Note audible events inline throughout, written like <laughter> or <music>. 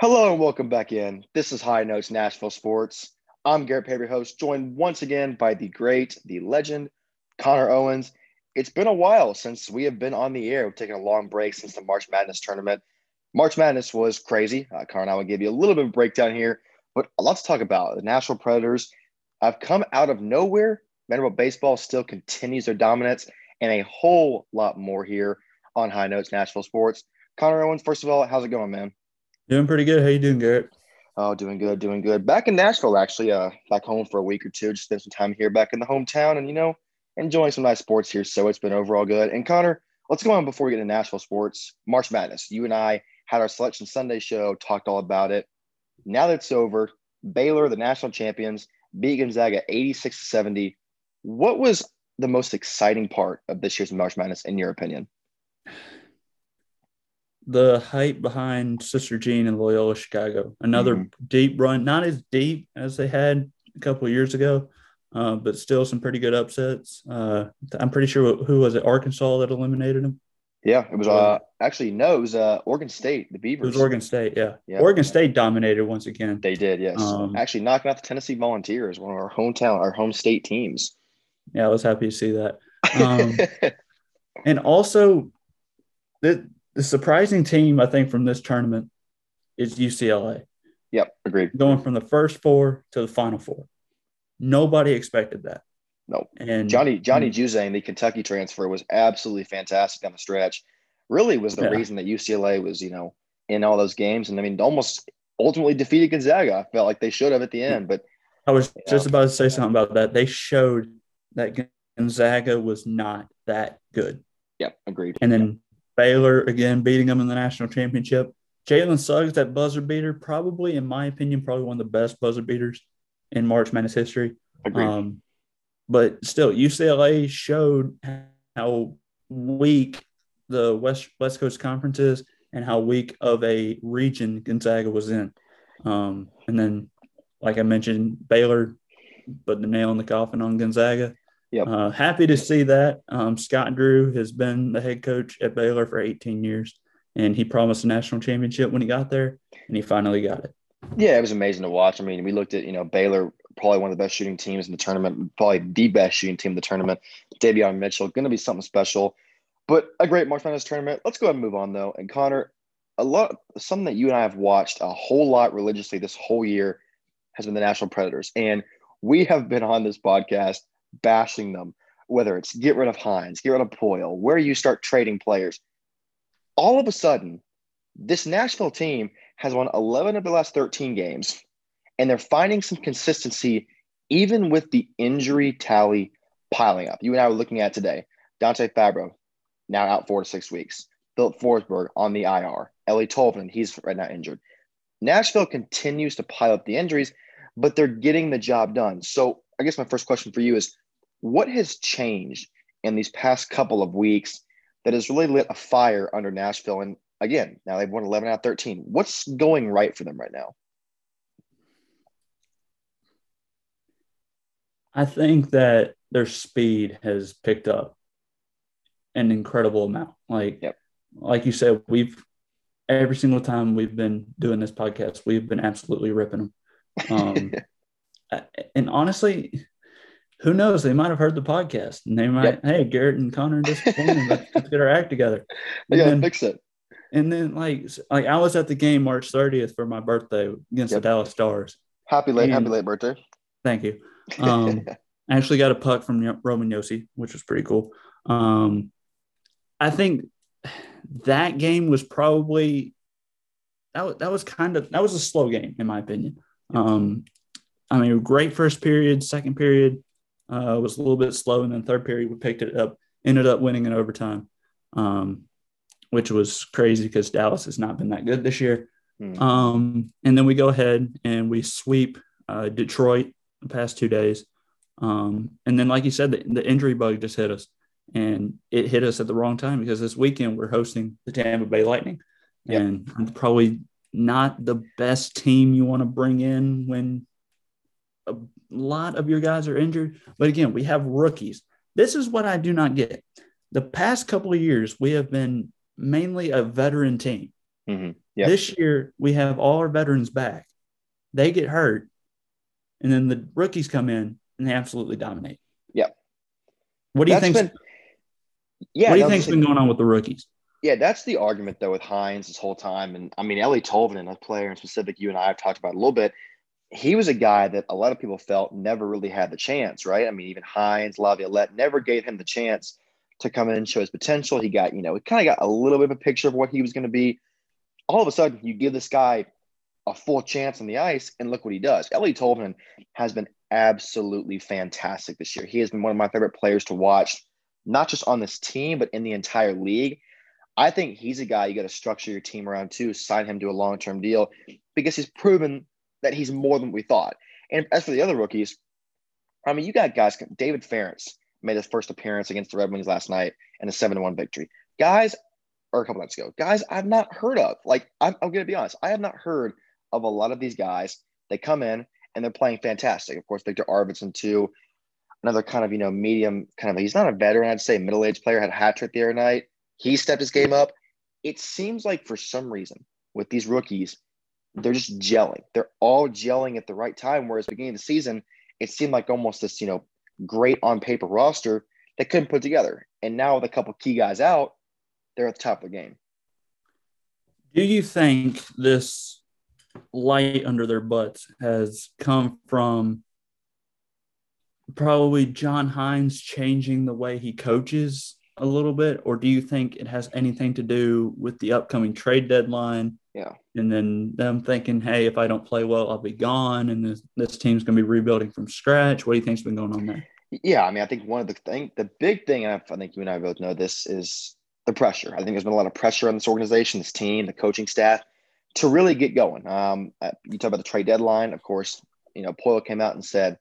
Hello and welcome back in. This is High Notes Nashville Sports. I'm Garrett Paver, host, joined once again by the great, the legend, Connor Owens. It's been a while since we have been on the air. We've taken a long break since the March Madness tournament. March Madness was crazy. Uh, Connor and I will give you a little bit of breakdown here, but a lot to talk about. The Nashville Predators have come out of nowhere. Vanderbilt baseball still continues their dominance, and a whole lot more here on High Notes Nashville Sports. Connor Owens, first of all, how's it going, man? Doing pretty good. How you doing, Garrett? Oh, doing good, doing good. Back in Nashville, actually, uh, back home for a week or two. Just spent some time here back in the hometown, and you know, enjoying some nice sports here. So it's been overall good. And Connor, let's go on before we get to Nashville sports. March Madness. You and I had our Selection Sunday show, talked all about it. Now that it's over, Baylor, the national champions, beat Gonzaga 86 to 70. What was the most exciting part of this year's March Madness, in your opinion? The hype behind Sister Jean and Loyola Chicago. Another mm-hmm. deep run, not as deep as they had a couple of years ago, uh, but still some pretty good upsets. Uh, I'm pretty sure who was it, Arkansas that eliminated them. Yeah, it was uh actually no, it was uh Oregon State, the Beavers. It was Oregon State, yeah. yeah. Oregon State dominated once again. They did, yes. Um, actually knocking out the Tennessee Volunteers, one of our hometown, our home state teams. Yeah, I was happy to see that. Um, <laughs> and also, the the surprising team, I think, from this tournament is UCLA. Yep, agreed. Going from the first four to the final four. Nobody expected that. No. And Johnny Johnny mm, Juzang, the Kentucky transfer, was absolutely fantastic down the stretch. Really was the yeah. reason that UCLA was, you know, in all those games. And I mean, almost ultimately defeated Gonzaga. I felt like they should have at the end. But I was just know. about to say something about that. They showed that Gonzaga was not that good. Yep, agreed. And then Baylor again beating them in the national championship. Jalen Suggs, that buzzer beater, probably in my opinion, probably one of the best buzzer beaters in March Madness history. Agreed. Um, but still, UCLA showed how weak the West West Coast Conference is and how weak of a region Gonzaga was in. Um, and then, like I mentioned, Baylor put the nail in the coffin on Gonzaga. Yep. Uh, happy to see that. Um, Scott Drew has been the head coach at Baylor for 18 years, and he promised a national championship when he got there, and he finally got it. Yeah, it was amazing to watch. I mean, we looked at, you know, Baylor, probably one of the best shooting teams in the tournament, probably the best shooting team in the tournament. Davion Mitchell, going to be something special, but a great March Madness tournament. Let's go ahead and move on, though. And Connor, a lot, something that you and I have watched a whole lot religiously this whole year has been the Nashville Predators. And we have been on this podcast – bashing them, whether it's get rid of Hynes, get rid of Poile, where you start trading players. All of a sudden, this Nashville team has won 11 of the last 13 games, and they're finding some consistency even with the injury tally piling up. You and I were looking at today. Dante Fabbro, now out four to six weeks. Filip Forsberg on the IR. Eeli Tolvanen, he's right now injured. Nashville continues to pile up the injuries, but they're getting the job done. So I guess my first question for you is what has changed in these past couple of weeks that has really lit a fire under Nashville? And again, now they've won 11 out of 13. What's going right for them right now? I think that their speed has picked up an incredible amount. Like, yep. like you said, we've every single time we've been doing this podcast, we've been absolutely ripping them. Um, <laughs> and honestly, who knows? They might have heard the podcast and they might, yep. hey, Garrett and Connor disappointed. let's, <laughs> let's get our act together. <laughs> And yeah, then, fix it. And then, like, like I was at the game March 30th for my birthday against yep. the Dallas Stars. Happy late, and, happy late birthday. Thank you. <laughs> Um, I actually got a puck from Roman Josi, which was pretty cool. Um, I think that game was probably that was, that was kind of that was a slow game in my opinion. Um, I mean, great first period, second period, uh, was a little bit slow, and then third period we picked it up, ended up winning in overtime, um, which was crazy because Dallas has not been that good this year. Mm. Um, and then we go ahead and we sweep uh, Detroit the past two days. Um, and then, like you said, the, the, injury bug just hit us, and it hit us at the wrong time because this weekend we're hosting the Tampa Bay Lightning, yep. and probably not the best team you want to bring in when a lot of your guys are injured. But again, we have rookies. This is what I do not get. The past couple of years, we have been mainly a veteran team. Mm-hmm. Yep. This year, we have all our veterans back. They get hurt, and then the rookies come in and they absolutely dominate. Yep. What do you think? Yeah. What do you think's been going on with the rookies? Yeah, that's the argument though with Hynes this whole time. And I mean, Eeli Tolvanen, a player in specific, you and I have talked about a little bit. He was a guy that a lot of people felt never really had the chance, right? I mean, even Hynes, Laviolette never gave him the chance to come in and show his potential. He got, you know, he kind of got a little bit of a picture of what he was going to be. All of a sudden, you give this guy a full chance on the ice, and look what he does. Eeli Tolvanen has been absolutely fantastic this year. He has been one of my favorite players to watch, not just on this team, but in the entire league. I think he's a guy you got to structure your team around too, sign him to a long term deal because he's proven that he's more than we thought. And as for the other rookies, I mean, you got guys, David Farrance made his first appearance against the Red Wings last night in a 7 1 victory. Guys, or a couple nights ago, guys I've not heard of. Like, I'm, I'm going to be honest, I have not heard of a lot of these guys. They come in and they're playing fantastic. Of course, Viktor Arvidsson, too. Another kind of, you know, medium kind of, he's not a veteran, I'd say, middle aged player, had a hat trick the other night. He stepped his game up. It seems like for some reason with these rookies, they're just gelling. They're all gelling at the right time. Whereas beginning of the season, it seemed like almost this, you know, great on paper roster that couldn't put together. And now with a couple key guys out, they're at the top of the game. Do you think this light under their butts has come from probably John Hynes changing the way he coaches a little bit, or do you think it has anything to do with the upcoming trade deadline? Yeah. And then them thinking, hey, if I don't play well, I'll be gone, and this, this team's going to be rebuilding from scratch. What do you think's been going on there? Yeah, I mean, I think one of the thing, the big thing, I think you and I both know this is the pressure. I think there's been a lot of pressure on this organization, this team, the coaching staff, to really get going. Um, uh, you talk about the trade deadline, of course. You know, Poile came out and said,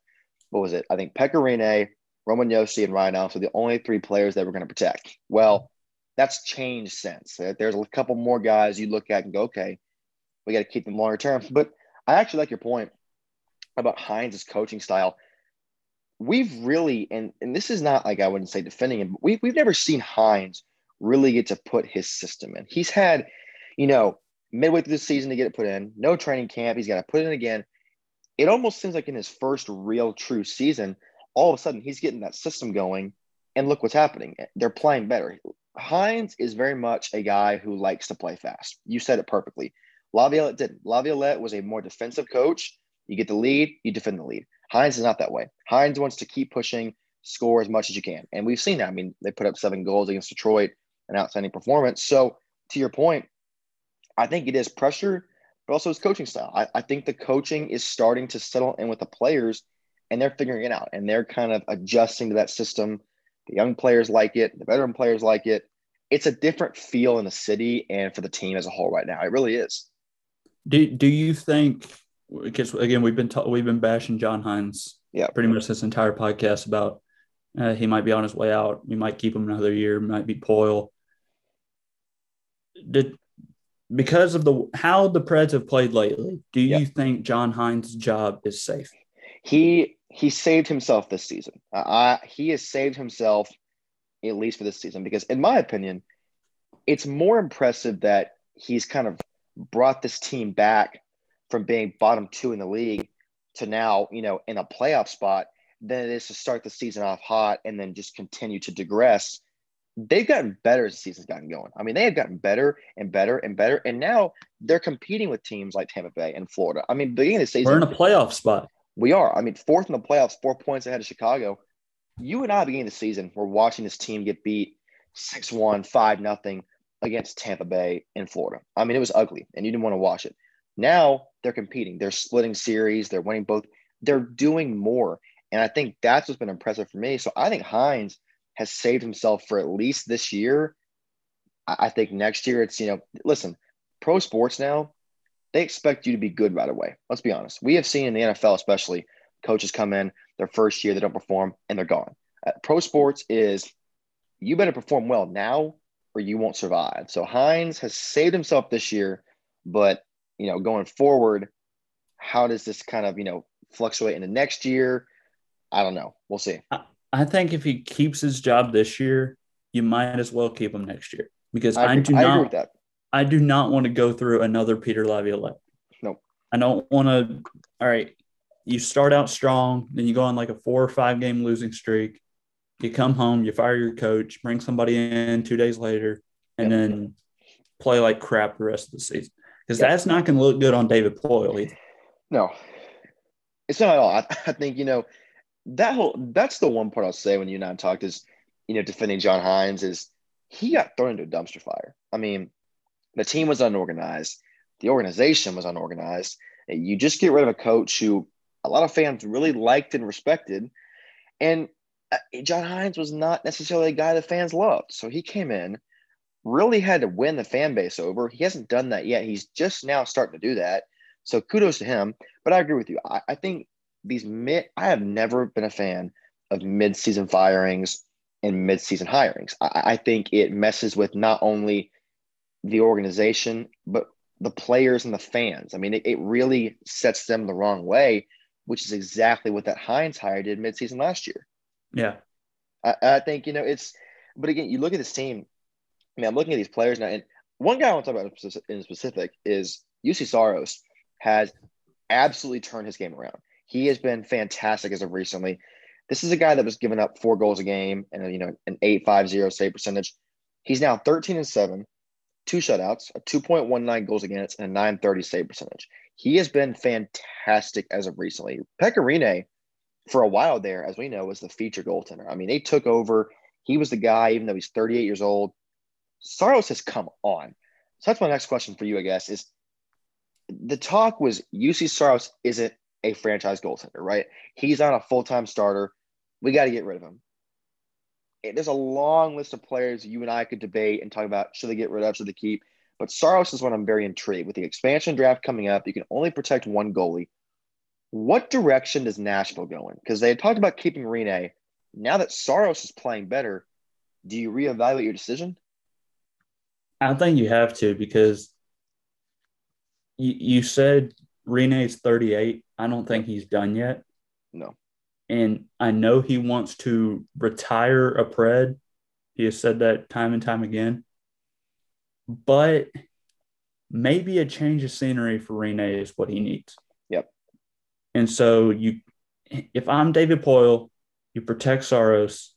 what was it? I think Pekka Rinne, Roman Josi, and Ryan are the only three players that we're going to protect. Well, that's changed since. There's a couple more guys you look at and go, okay, we got to keep them longer term. But I actually like your point about Hynes' coaching style. We've really, and, and this is not like I wouldn't say defending him, but we, we've never seen Hynes really get to put his system in. He's had, you know, midway through the season to get it put in, no training camp. He's got to put it in again. It almost seems like in his first real true season, all of a sudden he's getting that system going. And look what's happening. They're playing better. Hynes is very much a guy who likes to play fast. You said it perfectly. Laviolette didn't. Laviolette was a more defensive coach. You get the lead, you defend the lead. Hynes is not that way. Hynes wants to keep pushing, score as much as you can. And we've seen that. I mean, they put up seven goals against Detroit, an outstanding performance. So, to your point, I think it is pressure, but also his coaching style. I, I think the coaching is starting to settle in with the players and they're figuring it out and they're kind of adjusting to that system. The young players like it, the veteran players like it. It's a different feel in the city and for the team as a whole right now. It really is. Do, do you think because again we've been ta- we've been bashing John Hynes yeah pretty much this entire podcast about uh, he might be on his way out. We might keep him another year. Might be Poile. Did because of the how the Preds have played lately, do you yep. think John Hynes' job is safe? He he saved himself this season. Uh, he has saved himself at least for this season because, in my opinion, it's more impressive that he's kind of brought this team back from being bottom two in the league to now, you know, in a playoff spot than it is to start the season off hot and then just continue to digress they've gotten better as the season's gotten going. I mean, they have gotten better and better and better, and now they're competing with teams like Tampa Bay and Florida. I mean, beginning of the season, we're in a playoff spot. We are. I mean, fourth in the playoffs, four points ahead of Chicago. You and I, beginning of the season, we're watching this team get beat 6 1, 5 nothing against Tampa Bay in Florida. I mean, it was ugly, and you didn't want to watch it. Now they're competing. They're splitting series. They're winning both. They're doing more. And I think that's what's been impressive for me. So I think Hynes – has saved himself for at least this year. I think next year it's, you know, listen, pro sports now, they expect you to be good right away. Let's be honest. We have seen in the NFL, especially, coaches come in their first year, they don't perform, and they're gone. Uh, pro sports is you better perform well now or you won't survive. So Hynes has saved himself this year, but, you know, going forward, how does this kind of, you know, fluctuate into next year? I don't know. We'll see. I think if he keeps his job this year, you might as well keep him next year because I, I do I not. I do not want to go through another Peter Laviolette. Nope. I don't want to. All right, you start out strong, then you go on like a four or five game losing streak. You come home, you fire your coach, bring somebody in two days later, and yep. then play like crap the rest of the season because yep. that's not going to look good on David Poile either. No, it's not at all. I, I, think you know that whole that's the one part I'll say when you and I talked is you know defending John Hynes is he got thrown into a dumpster fire. I mean, the team was unorganized, the organization was unorganized. You just get rid of a coach who a lot of fans really liked and respected, and uh, John Hynes was not necessarily a guy the fans loved. So he came in, really had to win the fan base over. He hasn't done that yet. He's just now starting to do that. So kudos to him. But I agree with you. I, I think these mid, I have never been a fan of mid-season firings and mid-season hirings. I, I think it messes with not only the organization, but the players and the fans. I mean, it, it really sets them the wrong way, which is exactly what that Hynes hire did midseason last year. Yeah. I, I think, you know, it's, but again, you look at this team, I mean, I'm looking at these players now, and one guy I want to talk about in specific is Juuse Saros has absolutely turned his game around. He has been fantastic as of recently. This is a guy that was giving up four goals a game and you know an eight five zero save percentage. He's now 13 and seven, two shutouts, a 2.19 goals against, and a 930 save percentage. He has been fantastic as of recently. Pekka Rinne, for a while there, as we know, was the feature goaltender. I mean, they took over. He was the guy, even though he's 38 years old. Saros has come on. So that's my next question for you, I guess, is the talk was Juuse Saros isn't a franchise goaltender, right? He's on a full time starter. We got to get rid of him. Eh, there's a long list of players you and I could debate and talk about should they get rid of, should they keep. But Saros is one I'm very intrigued with the expansion draft coming up. You can only protect one goalie. What direction does Nashville go in? Because they had talked about keeping Rinne. Now that Saros is playing better, do you reevaluate your decision? I think you have to because you, you said Rinne's 38. I don't think he's done yet. No. And I know he wants to retire a pred. He has said that time and time again. But maybe a change of scenery for Rinne is what he needs. Yep. And so you if I'm David Poile, you protect Saros,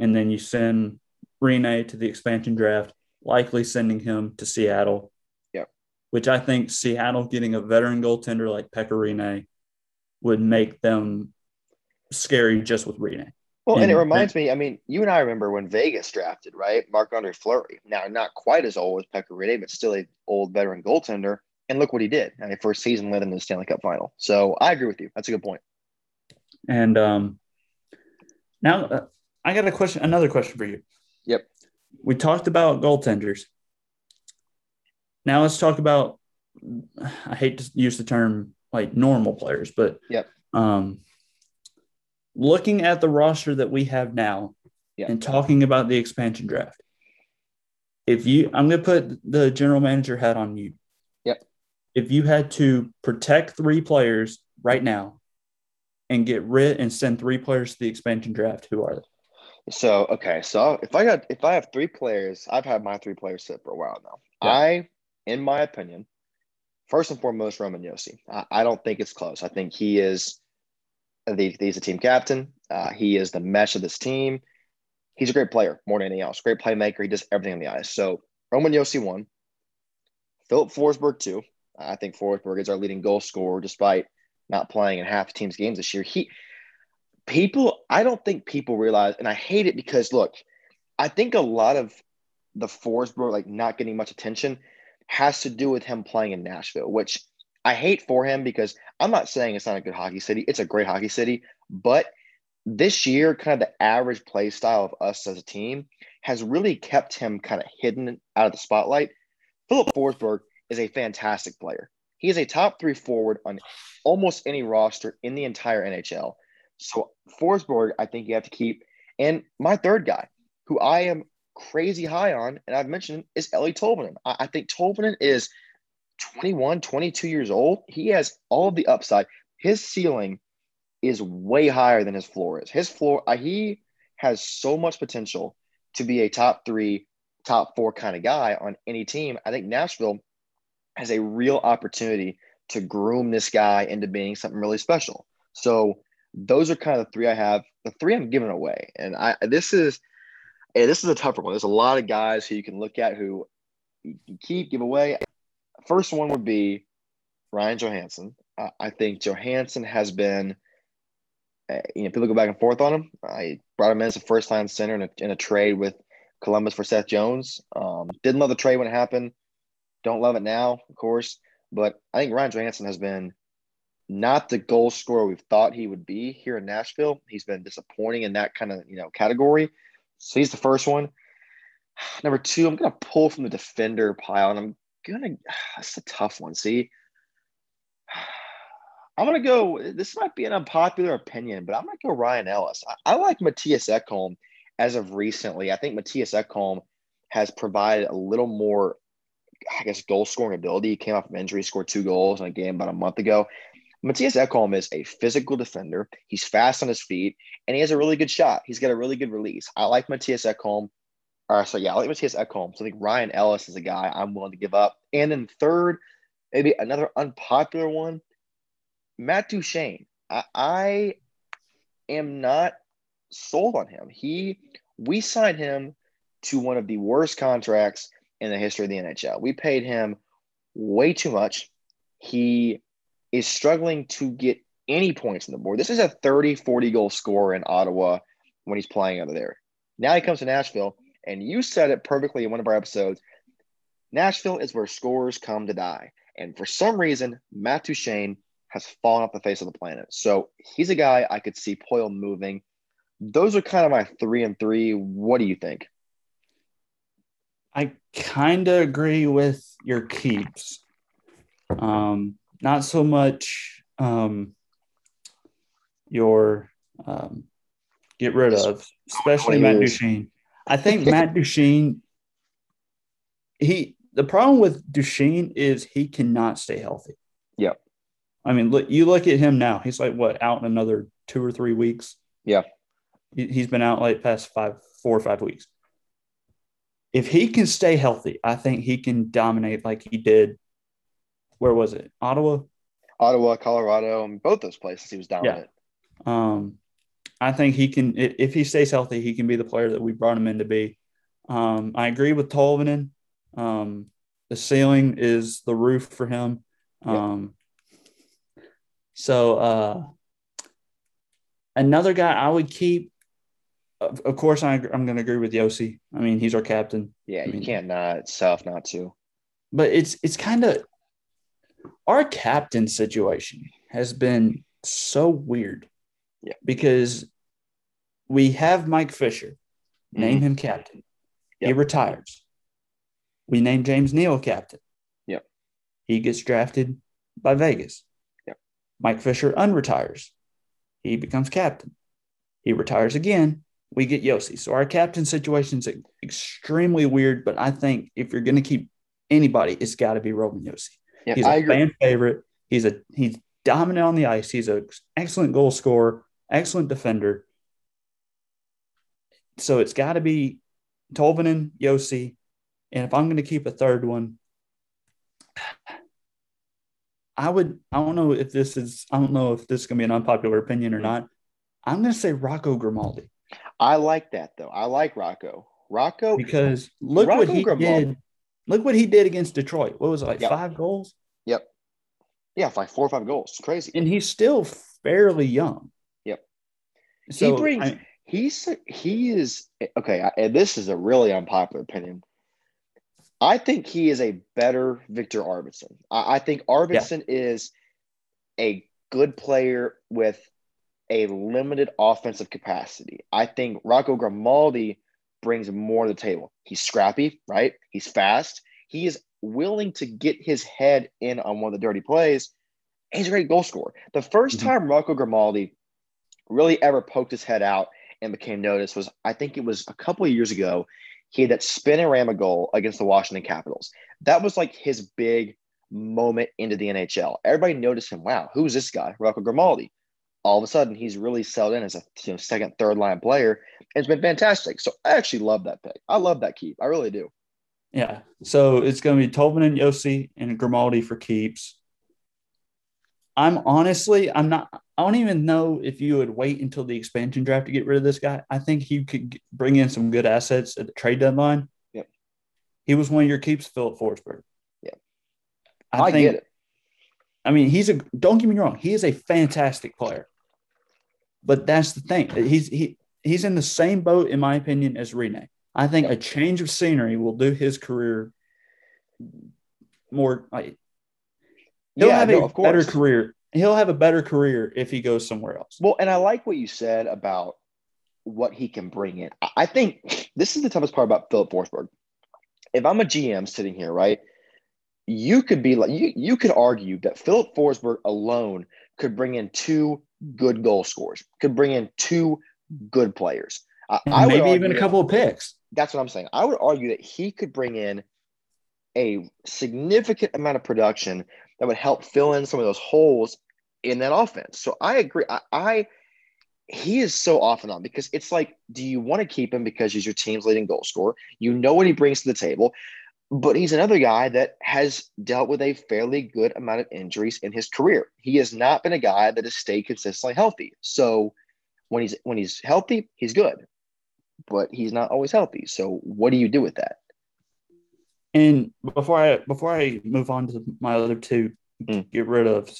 and then you send Rinne to the expansion draft, likely sending him to Seattle Yep. which I think Seattle getting a veteran goaltender like Pekka Rinne would make them scary just with Rinne. Well, and, and it reminds and, me, I mean, you and I remember when Vegas drafted, right? Marc-Andre Fleury. Now, not quite as old as Pekka Rinne, but still a old veteran goaltender. And look what he did. I mean, first season led them to the Stanley Cup final. So I agree with you. That's a good point. And um, now uh, I got a question, another question for you. Yep. We talked about goaltenders. Now let's talk about. I hate to use the term like normal players, but yep. Um, looking at the roster that we have now, yep. and talking about the expansion draft. If you, I'm going to put the general manager hat on you. Yep. If you had to protect three players right now, and get rid and send three players to the expansion draft, who are they? So okay, so if I got if I have three players, I've had my three players sit for a while now. Yeah. I in my opinion, first and foremost, Roman Josi. I, I don't think it's close. I think he is the he's a team captain. Uh, he is the mesh of this team. He's a great player more than anything else. Great playmaker. He does everything on the ice. So Roman Josi one. Filip Forsberg two. I think Forsberg is our leading goal scorer despite not playing in half the team's games this year. He people, I don't think people realize, and I hate it because look, I think a lot of the Forsberg like not getting much attention has to do with him playing in Nashville, which I hate for him because I'm not saying it's not a good hockey city. It's a great hockey city, but this year, kind of the average play style of us as a team has really kept him kind of hidden out of the spotlight. Filip Forsberg is a fantastic player. He is a top three forward on almost any roster in the entire NHL. So Forsberg, I think you have to keep. And my third guy, who I am crazy high on, and I've mentioned is Eeli Tolvanen. I, I think Tolvanen is 21, 22 years old. He has all of the upside. His ceiling is way higher than his floor is. His floor, uh, he has so much potential to be a top three top four kind of guy on any team. I think Nashville has a real opportunity to groom this guy into being something really special. So those are kind of the three I have. The three I'm giving away, and I this is and this is a tougher one. There's a lot of guys who you can look at who you keep give away. First one would be Ryan Johansen. Uh, I think Johansen has been, uh, you know, people go back and forth on him. I brought him in as a first time center in a, in a trade with Columbus for Seth Jones. Um, didn't love the trade when it happened. Don't love it now, of course. But I think Ryan Johansen has been not the goal scorer we've thought he would be here in Nashville. He's been disappointing in that kind of you know category. So he's the first one. <sighs> Number two, I'm gonna pull from the defender pile, and I'm gonna. <sighs> That's a tough one. See, <sighs> I'm gonna go. This might be an unpopular opinion, but I'm gonna go Ryan Ellis. I, I like Mattias Ekholm as of recently. I think Mattias Ekholm has provided a little more, I guess, goal scoring ability. He came off of injury, scored two goals in a game about a month ago. Mattias Ekholm is a physical defender. He's fast on his feet, and he has a really good shot. He's got a really good release. I like Mattias Ekholm. So yeah, let I like Mattias Ekholm. So I think Ryan Ellis is a guy I'm willing to give up. And then third, maybe another unpopular one, Matt Duchene. I, I am not sold on him. He we signed him to one of the worst contracts in the history of the NHL. We paid him way too much. He is struggling to get any points on the board. This is a 30, 40 goal scorer in Ottawa when he's playing over there. Now he comes to Nashville, and you said it perfectly in one of our episodes. Nashville is where scores come to die. And for some reason, Matt Duchene has fallen off the face of the planet. So he's a guy I could see Poile moving. Those are kind of my three and three. What do you think? I kind of agree with your keeps. Um, not so much um, your um, get rid of, especially Matt Duchene. I think <laughs> Matt Duchene, he the problem with Duchene is he cannot stay healthy. Yeah. I mean, look, you look at him now. He's like what out in another two or three weeks. Yeah. He, has been out like past five, four or five weeks. If he can stay healthy, I think he can dominate like he did where was it? Ottawa? Ottawa, Colorado, and both those places he was dominant. Yeah. Um, I think he can, if he stays healthy, he can be the player that we brought him in to be. Um, I agree with Tolvanen. Um, the ceiling is the roof for him. Um, So, uh, another guy I would keep, of, of course, I, am going to agree with Josi. I mean, he's our captain. Yeah, I you can't not. It's tough not to. But it's it's kind of our captain situation has been so weird. Yeah. Because we have Mike Fisher, name Mm-hmm. him captain. He retires. We name James Neal captain. Yep. He gets drafted by Vegas. Yep. Mike Fisher unretires. He becomes captain. He retires again. We get Josi. So our captain situation is extremely weird, but I think if you're going to keep anybody, it's got to be Roman Josi. He's I a agree. fan favorite. He's a he's dominant on the ice. He's an excellent goal scorer, excellent defender. So it's got to be Tolvanen, Josi, and if I'm going to keep a third one, I would. I don't know if this is. I don't know if this is going to be an unpopular opinion or not. I'm going to say Rocco Grimaldi I like that though. I like Rocco. Rocco because look what he Grimaldi- did. Look what he did against Detroit. What was it like? Yep. Five goals, Yep. Yeah, like four or five goals. It's crazy. and he's still fairly young. So brings- I- He's he is okay. I- And this is a really unpopular opinion. I think he is a better Viktor Arvidsson. I, I think Arvidsson is a good player with a limited offensive capacity. I think Rocco Grimaldi brings more to the table. He's scrappy, right? He's fast. He is willing to get his head in on one of the dirty plays. He's a great goal scorer. The 1st Mhm. time Rocco Grimaldi really ever poked his head out and became noticed was I think it was a couple of years ago. He had that spin and ram a goal against the Washington Capitals. That was like his big moment into the NHL. Everybody noticed him. Wow, who's this guy? Rocco Grimaldi. all of a sudden he's really settled in as a you know, second, third line player. It's been fantastic. So I actually love that pick. I love that keep. I really do. Yeah. So it's going to be Tolvanen and Josi and Grimaldi for keeps. I'm honestly, I'm not, I don't even know if you would wait until the expansion draft to get rid of this guy. I think he could bring in some good assets at the trade deadline. Yep. He was one of your keeps, Filip Forsberg. Yeah. I, I think, get it. I mean, he's a, don't get me wrong, he is a fantastic player. But that's the thing. He's, he, he's in the same boat, in my opinion, as Rinne. I think a change of scenery will do his career more like he'll Yeah, have no, a of better career. He'll have a better career if he goes somewhere else. Well, and I like what you said about what he can bring in. I- think this is the toughest part about Filip Forsberg. If I'm a GM sitting here, right, you could be like you you could argue that Filip Forsberg alone could bring in two good goal scorers, could bring in two good players. I, I maybe even a that- couple of picks. That's what I'm saying. I would argue that he could bring in a significant amount of production that would help fill in some of those holes in that offense. So I agree. I, I he is so off and on because it's like, do you want to keep him because he's your team's leading goal scorer? You know what he brings to the table, but he's another guy that has dealt with a fairly good amount of injuries in his career. He has not been a guy that has stayed consistently healthy. So when he's when he's healthy, he's good, but he's not always healthy. So what do you do with that? And before I before I move on to my other two, Mm. get rid of,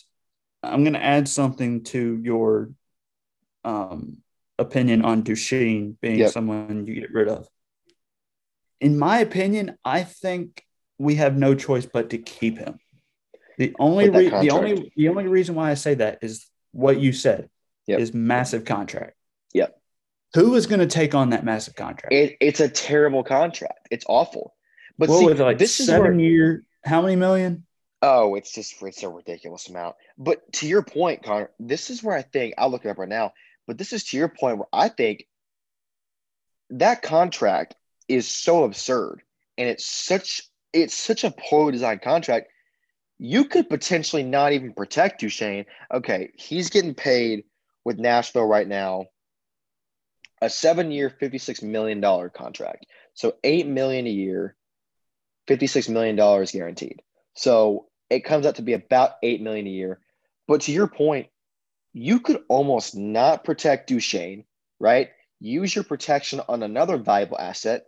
I'm going to add something to your um, opinion on Duchene being Yep. someone you get rid of. In my opinion, I think we have no choice but to keep him. The only re- the only the only reason why I say that is what you said Yep. is massive contract. Yep. Who is going to take on that massive contract? It, it's a terrible contract. It's awful. But what see, was it, like this is seven where year? How many million? oh, it's just it's a ridiculous amount. But to your point, Connor, this is where I think I'll look it up right now. But this is to your point where I think that contract is so absurd and it's such it's such a poorly designed contract. You could potentially not even protect Duchene. Okay, he's getting paid with Nashville right now a seven-year, fifty-six million dollar contract. So eight million a year, fifty-six million dollars guaranteed. So it comes out to be about eight million a year. But to your point, you could almost not protect Duchene, right? Use your protection on another valuable asset,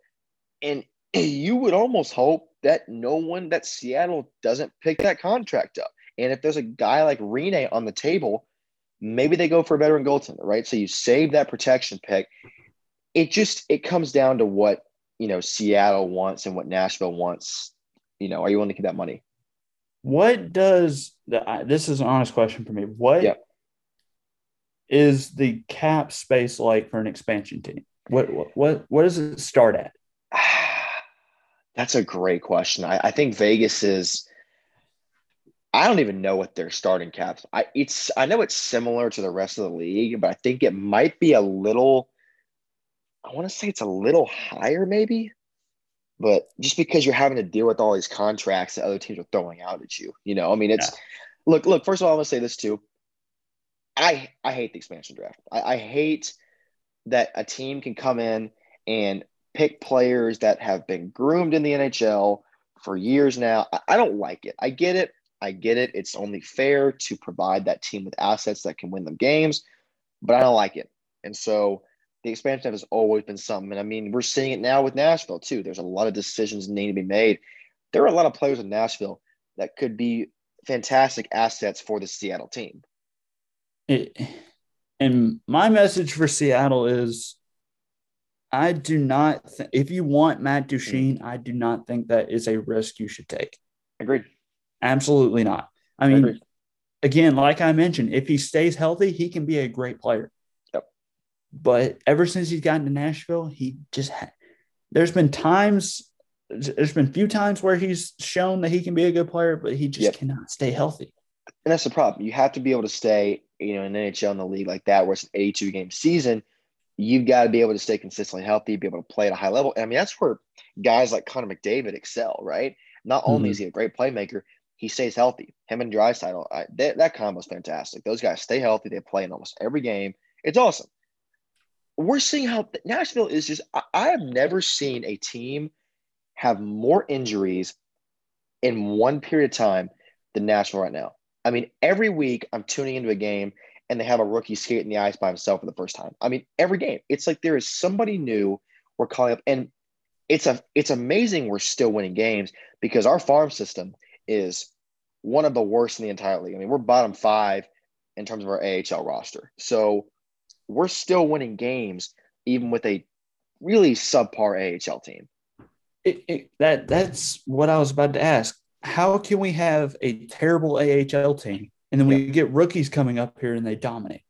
and <clears throat> you would almost hope that no one that Seattle doesn't pick that contract up. And if there's a guy like Rinne on the table, maybe they go for a veteran goaltender, right? So you save that protection pick. It just it comes down to what you know Seattle wants and what Nashville wants. You know, are you willing to give that money? What does the this is an honest question for me? What is the cap space like for an expansion team? What what what, what does it start at? <sighs> That's a great question. I, I think Vegas is. I don't even know what their starting caps. I it's I know it's similar to the rest of the league, but I think it might be a little. I want to say it's a little higher, maybe, but just because you're having to deal with all these contracts that other teams are throwing out at you, you know, I mean, it's look, look. First of all, I'm gonna say this too. I I hate the expansion draft. I, I hate that a team can come in and pick players that have been groomed in the NHL for years now. I, I don't like it. I get it. I get it. It's only fair to provide that team with assets that can win them games, but I don't like it. And so the expansion has always been something. And I mean, we're seeing it now with Nashville too. There's a lot of decisions need to be made. There are a lot of players in Nashville that could be fantastic assets for the Seattle team. It, and my message for Seattle is I do not th- if you want Matt Duchene, mm-hmm. I do not think that is a risk you should take. Agreed. Absolutely not. I mean, Agreed. again, like I mentioned, if he stays healthy, he can be a great player. But ever since he's gotten to Nashville, he just ha- there's been times there's been few times where he's shown that he can be a good player, but he just Yep. cannot stay healthy. And that's the problem. You have to be able to stay, you know, in NHL in the league like that, where it's an 82 game season. You've got to be able to stay consistently healthy, be able to play at a high level. And I mean, that's where guys like Connor McDavid excel, right? Not only Mhm. is he a great playmaker, he stays healthy. Him and I, that, that is fantastic. Those guys stay healthy. They play in almost every game. It's awesome. We're seeing how Nashville is just, I, I have never seen a team have more injuries in one period of time than Nashville right now. I mean, every week I'm tuning into a game and they have a rookie skating the ice by himself for the first time. I mean, every game. It's like there is somebody new we're calling up. And it's a it's amazing we're still winning games because our farm system is one of the worst in the entire league. I mean, we're bottom five in terms of our AHL roster. So we're still winning games even with a really subpar AHL team. It, it, that that's what I was about to ask. How can we have a terrible AHL team and then we get rookies coming up here and they dominate?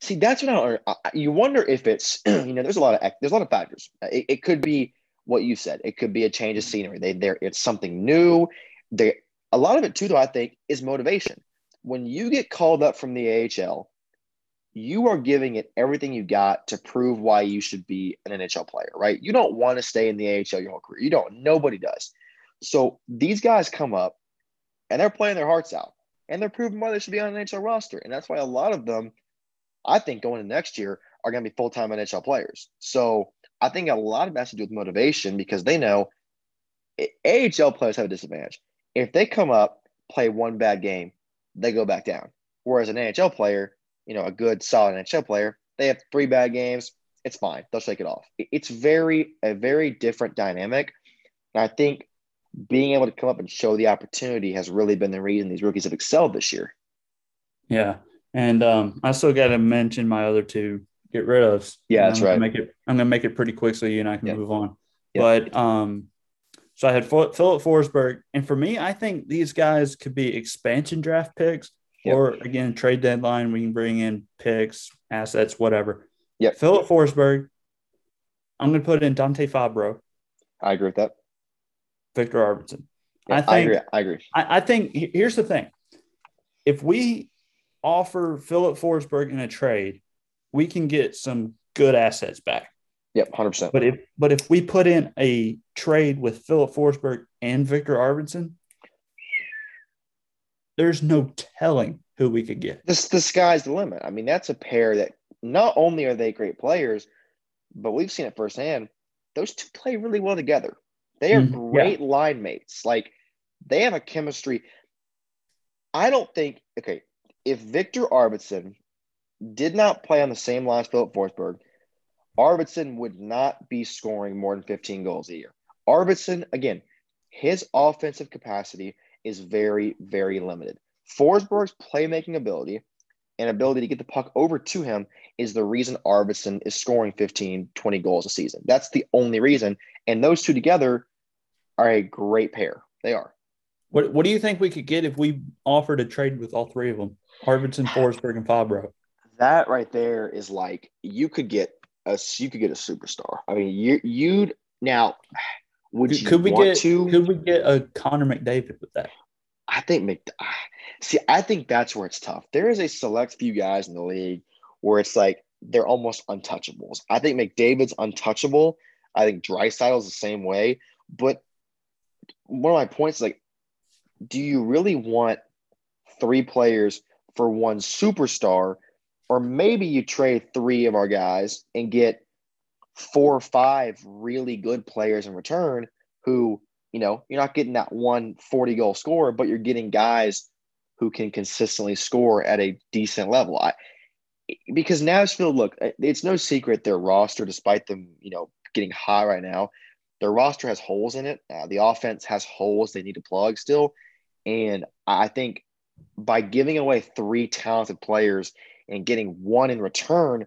See, that's what I, you wonder if it's <clears throat> you know there's a lot of there's a lot of factors. It, it could be what you said. It could be a change of scenery. They there it's something new. They a lot of it too, though, I think, is motivation. When you get called up from the AHL, you are giving it everything you got to prove why you should be an NHL player, right? You don't want to stay in the AHL your whole career. You don't. Nobody does. So these guys come up and they're playing their hearts out and they're proving why they should be on an NHL roster. And that's why a lot of them, I think, going into next year are going to be full time NHL players. So I think a lot of that has to do with motivation because they know AHL players have a disadvantage. If they come up, play one bad game, they go back down. Whereas an NHL player, you know, a good solid NHL player, they have three bad games, it's fine. They'll shake it off. It's very a very different dynamic. And I think being able to come up and show the opportunity has really been the reason these rookies have excelled this year. Yeah. And um, I still got to mention my other two get rid of. Yeah, that's I'm right. Make it. I'm gonna make it pretty quick so you and I can Yeah. move on. Yeah. But um, so I had Filip Forsberg, and for me, I think these guys could be expansion draft picks, Yep. or again trade deadline. We can bring in picks, assets, whatever. Yeah. Filip Forsberg. I'm gonna put in Dante Fabbro, I agree with that. Viktor Arvidsson. Yeah, I think agree. I agree. I, I think here's the thing: if we offer Filip Forsberg in a trade, we can get some good assets back. Yep, hundred percent. But if but if we put in a trade with Filip Forsberg and Viktor Arvidsson, there's no telling who we could get. This the sky's the limit. I mean, that's a pair that not only are they great players, but we've seen it firsthand. Those two play really well together. They are Mhm, great line mates. Like they have a chemistry. I don't think okay, if Viktor Arvidsson did not play on the same line as Filip Forsberg, Arvidsson would not be scoring more than 15 goals a year. Arvidsson, again, his offensive capacity is very, very limited. Forsberg's playmaking ability and ability to get the puck over to him is the reason Arvidsson is scoring 15, 20 goals a season. That's the only reason. And those two together are a great pair. They are. What What do you think we could get if we offered a trade with all three of them? Arvidsson, Forsberg, and Fabbro. That right there is like you could get a you could get a superstar. I mean, you you'd now would Could, you could we want get to? Could we get a Connor McDavid with that? I think Mc, see, I think that's where it's tough. There is a select few guys in the league where it's like they're almost untouchables. I think McDavid's untouchable. I think Draisaitl's the same way. But one of my points is like, do you really want three players for one superstar, or maybe you trade three of our guys and get four or five really good players in return who you know, you're not getting that one 40 goal scorer, but you're getting guys who can consistently score at a decent level. I, because Nashville, look, it's no secret their roster, despite them, you know, getting high right now, their roster has holes in it. Uh, the offense has holes they need to plug still. And I think by giving away three talented players and getting one in return,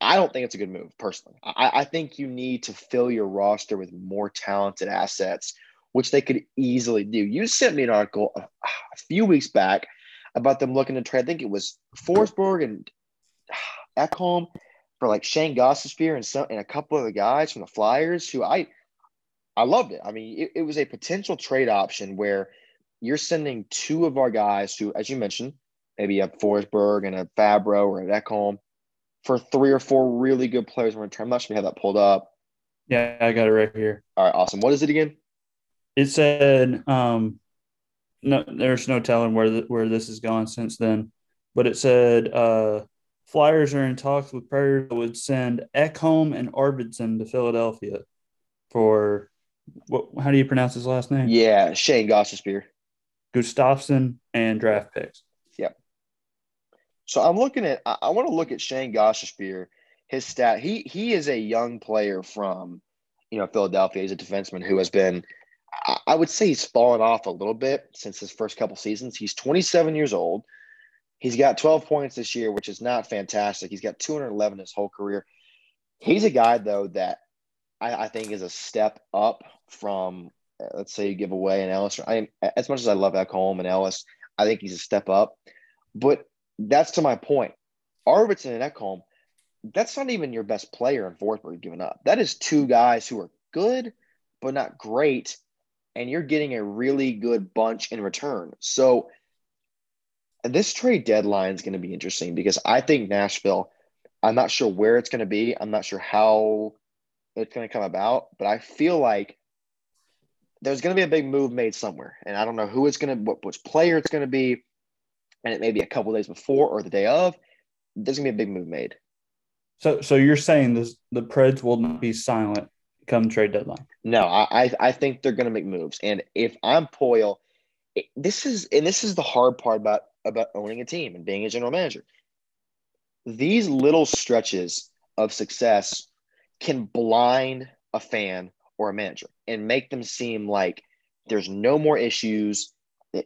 I don't think it's a good move personally. I, I think you need to fill your roster with more talented assets, which they could easily do. You sent me an article a, a few weeks back about them looking to trade. I think it was Forsberg and <sighs> Ekholm for like Shayne Gostisbehere and some and a couple of the guys from the Flyers who I I loved it. I mean, it, it was a potential trade option where you're sending two of our guys who, as you mentioned, maybe a Forsberg and a Fabbro or an Ekholm for three or four really good players in return. I'm not sure we have that pulled up. Yeah, I got it right here. All right, awesome. What is it again? It said um, no, there's no telling where the, where this has gone since then. But it said uh, Flyers are in talks with Predators that would send Ekholm and Arvidsson to Philadelphia for what? How do you pronounce his last name? Yeah, Shayne Gostisbehere. Gustafsson and draft picks. So I'm looking at. I, I want to look at Shayne Gostisbehere. His stat. He he is a young player from, you know, Philadelphia. He's a defenseman who has been I would say he's fallen off a little bit since his first couple seasons. He's 27 years old. He's got 12 points this year, which is not fantastic. He's got 211 his whole career. He's a guy though that I, I think is a step up from let's say you give away an Ellis. I as much as I love Ekholm and Ellis, I think he's a step up. But that's to my point. Arvidsson and Ekholm, that's not even your best player in Forsberg giving up. That is two guys who are good but not great and you're getting a really good bunch in return. So this trade deadline is going to be interesting because I think Nashville, I'm not sure where it's going to be. I'm not sure how it's going to come about, but I feel like there's going to be a big move made somewhere. And I don't know who it's going to, what, which player it's going to be. And it may be a couple days before or the day of. There's going to be a big move made. So, so you're saying this, the Preds will not be silent come trade deadline. No, I I think they're going to make moves. And if I'm Poile, this is and this is the hard part about about owning a team and being a general manager. These little stretches of success can blind a fan or a manager and make them seem like there's no more issues.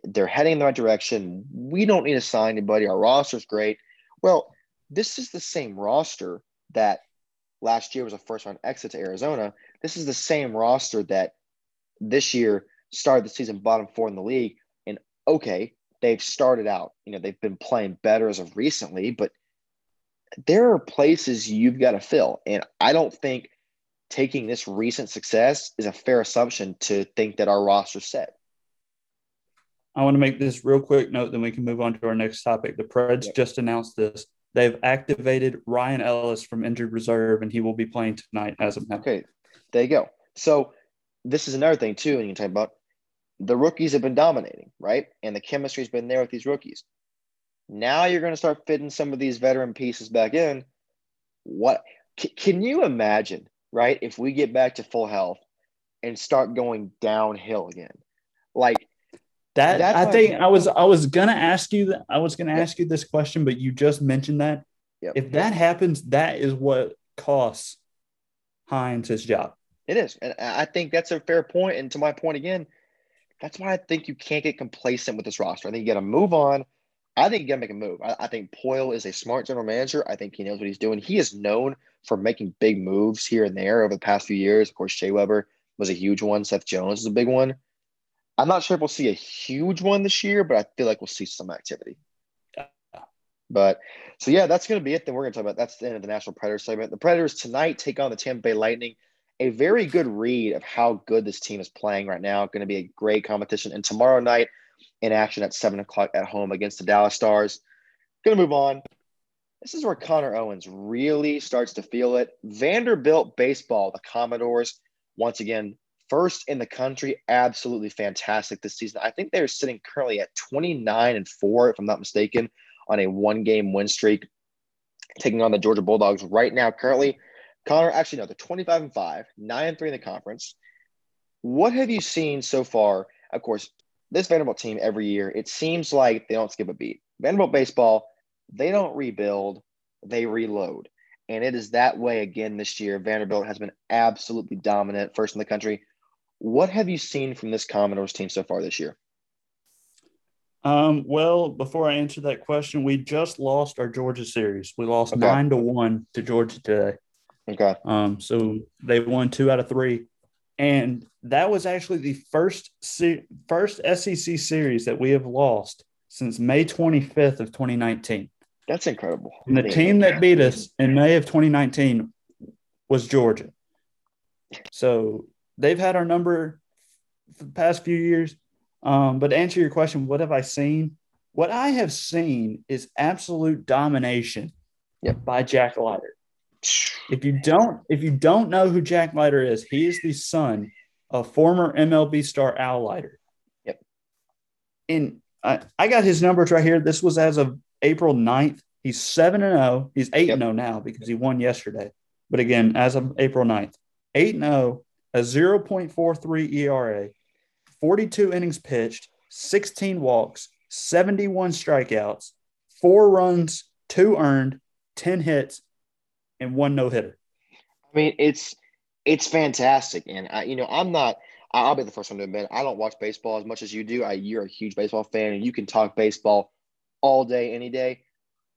They're heading in the right direction. We don't need to sign anybody. Our roster's great. Well, this is the same roster that last year was a first round exit to Arizona. This is the same roster that this year started the season bottom four in the league. And okay, they've started out, you know, they've been playing better as of recently, but there are places you've got to fill. And I don't think taking this recent success is a fair assumption to think that our roster's set. I want to make this real quick note, then we can move on to our next topic. The Preds yep. just announced this. They've activated Ryan Ellis from injured reserve, and he will be playing tonight as of now. Okay, there you go. So this is another thing too, and you can talk about the rookies have been dominating, right? And the chemistry's been there with these rookies. Now you're going to start fitting some of these veteran pieces back in. What c- can you imagine, right? If we get back to full health and start going downhill again, like that I think I was I was gonna ask you that I was gonna yep. ask you this question, but you just mentioned that. Yep. If that happens, that is what costs Hynes his job. It is, and I think that's a fair point. And to my point again, that's why I think you can't get complacent with this roster. I think you got to move on. I think you got to make a move. I, I, think Poile is a smart general manager. I think he knows what he's doing. He is known for making big moves here and there over the past few years. Of course, Shea Weber was a huge one. Seth Jones is a big one. I'm not sure if we'll see a huge one this year, but I feel like we'll see some activity. Yeah. But so yeah, that's going to be it. Then we're going to talk about that's the end of the Nashville Predators segment. The Predators tonight take on the Tampa Bay Lightning. A very good read of how good this team is playing right now. Going to be a great competition. And tomorrow night in action at seven o'clock at home against the Dallas Stars. Going to move on. This is where Connor Owens really starts to feel it. Vanderbilt baseball, the Commodores, once again first in the country. Absolutely fantastic this season. I think they're sitting currently at 29 and 4, if I'm not mistaken, on a one game win streak, taking on the Georgia Bulldogs right now. Currently, Connor, actually, no, they're 25 and 5, 9 and 3 in the conference. What have you seen so far? Of course, this Vanderbilt team every year, it seems like they don't skip a beat. Vanderbilt baseball, they don't rebuild, they reload. And it is that way again this year. Vanderbilt has been absolutely dominant, first in the country. What have you seen from this Commodores team so far this year? Um, well, before I answer that question, we just lost our Georgia series. We lost okay. nine to one to Georgia today. Okay. Um, so they won two out of three, and that was actually the first se- first SEC series that we have lost since May 25th of 2019. That's incredible. And the team that beat us in May of 2019 was Georgia. So they've had our number for the past few years. Um, but to answer your question, what have I seen? What I have seen is absolute domination yep. by Jack Leiter. If you don't, if you don't know who Jack Leiter is, he is the son of former MLB star Al Leiter. Yep. and I, I got his numbers right here. This was as of April 9th. He's 7 and 0. He's 8 and 0 now because he won yesterday. But again, as of April 9th, 8 and 0, a 0.43 ERA, 42 innings pitched, 16 walks, 71 strikeouts, four runs, two earned, 10 hits, and one no hitter. I mean, it's it's fantastic, and I, you know, I'm not. I'll be the first one to admit I don't watch baseball as much as you do. I, you're a huge baseball fan, and you can talk baseball all day, any day.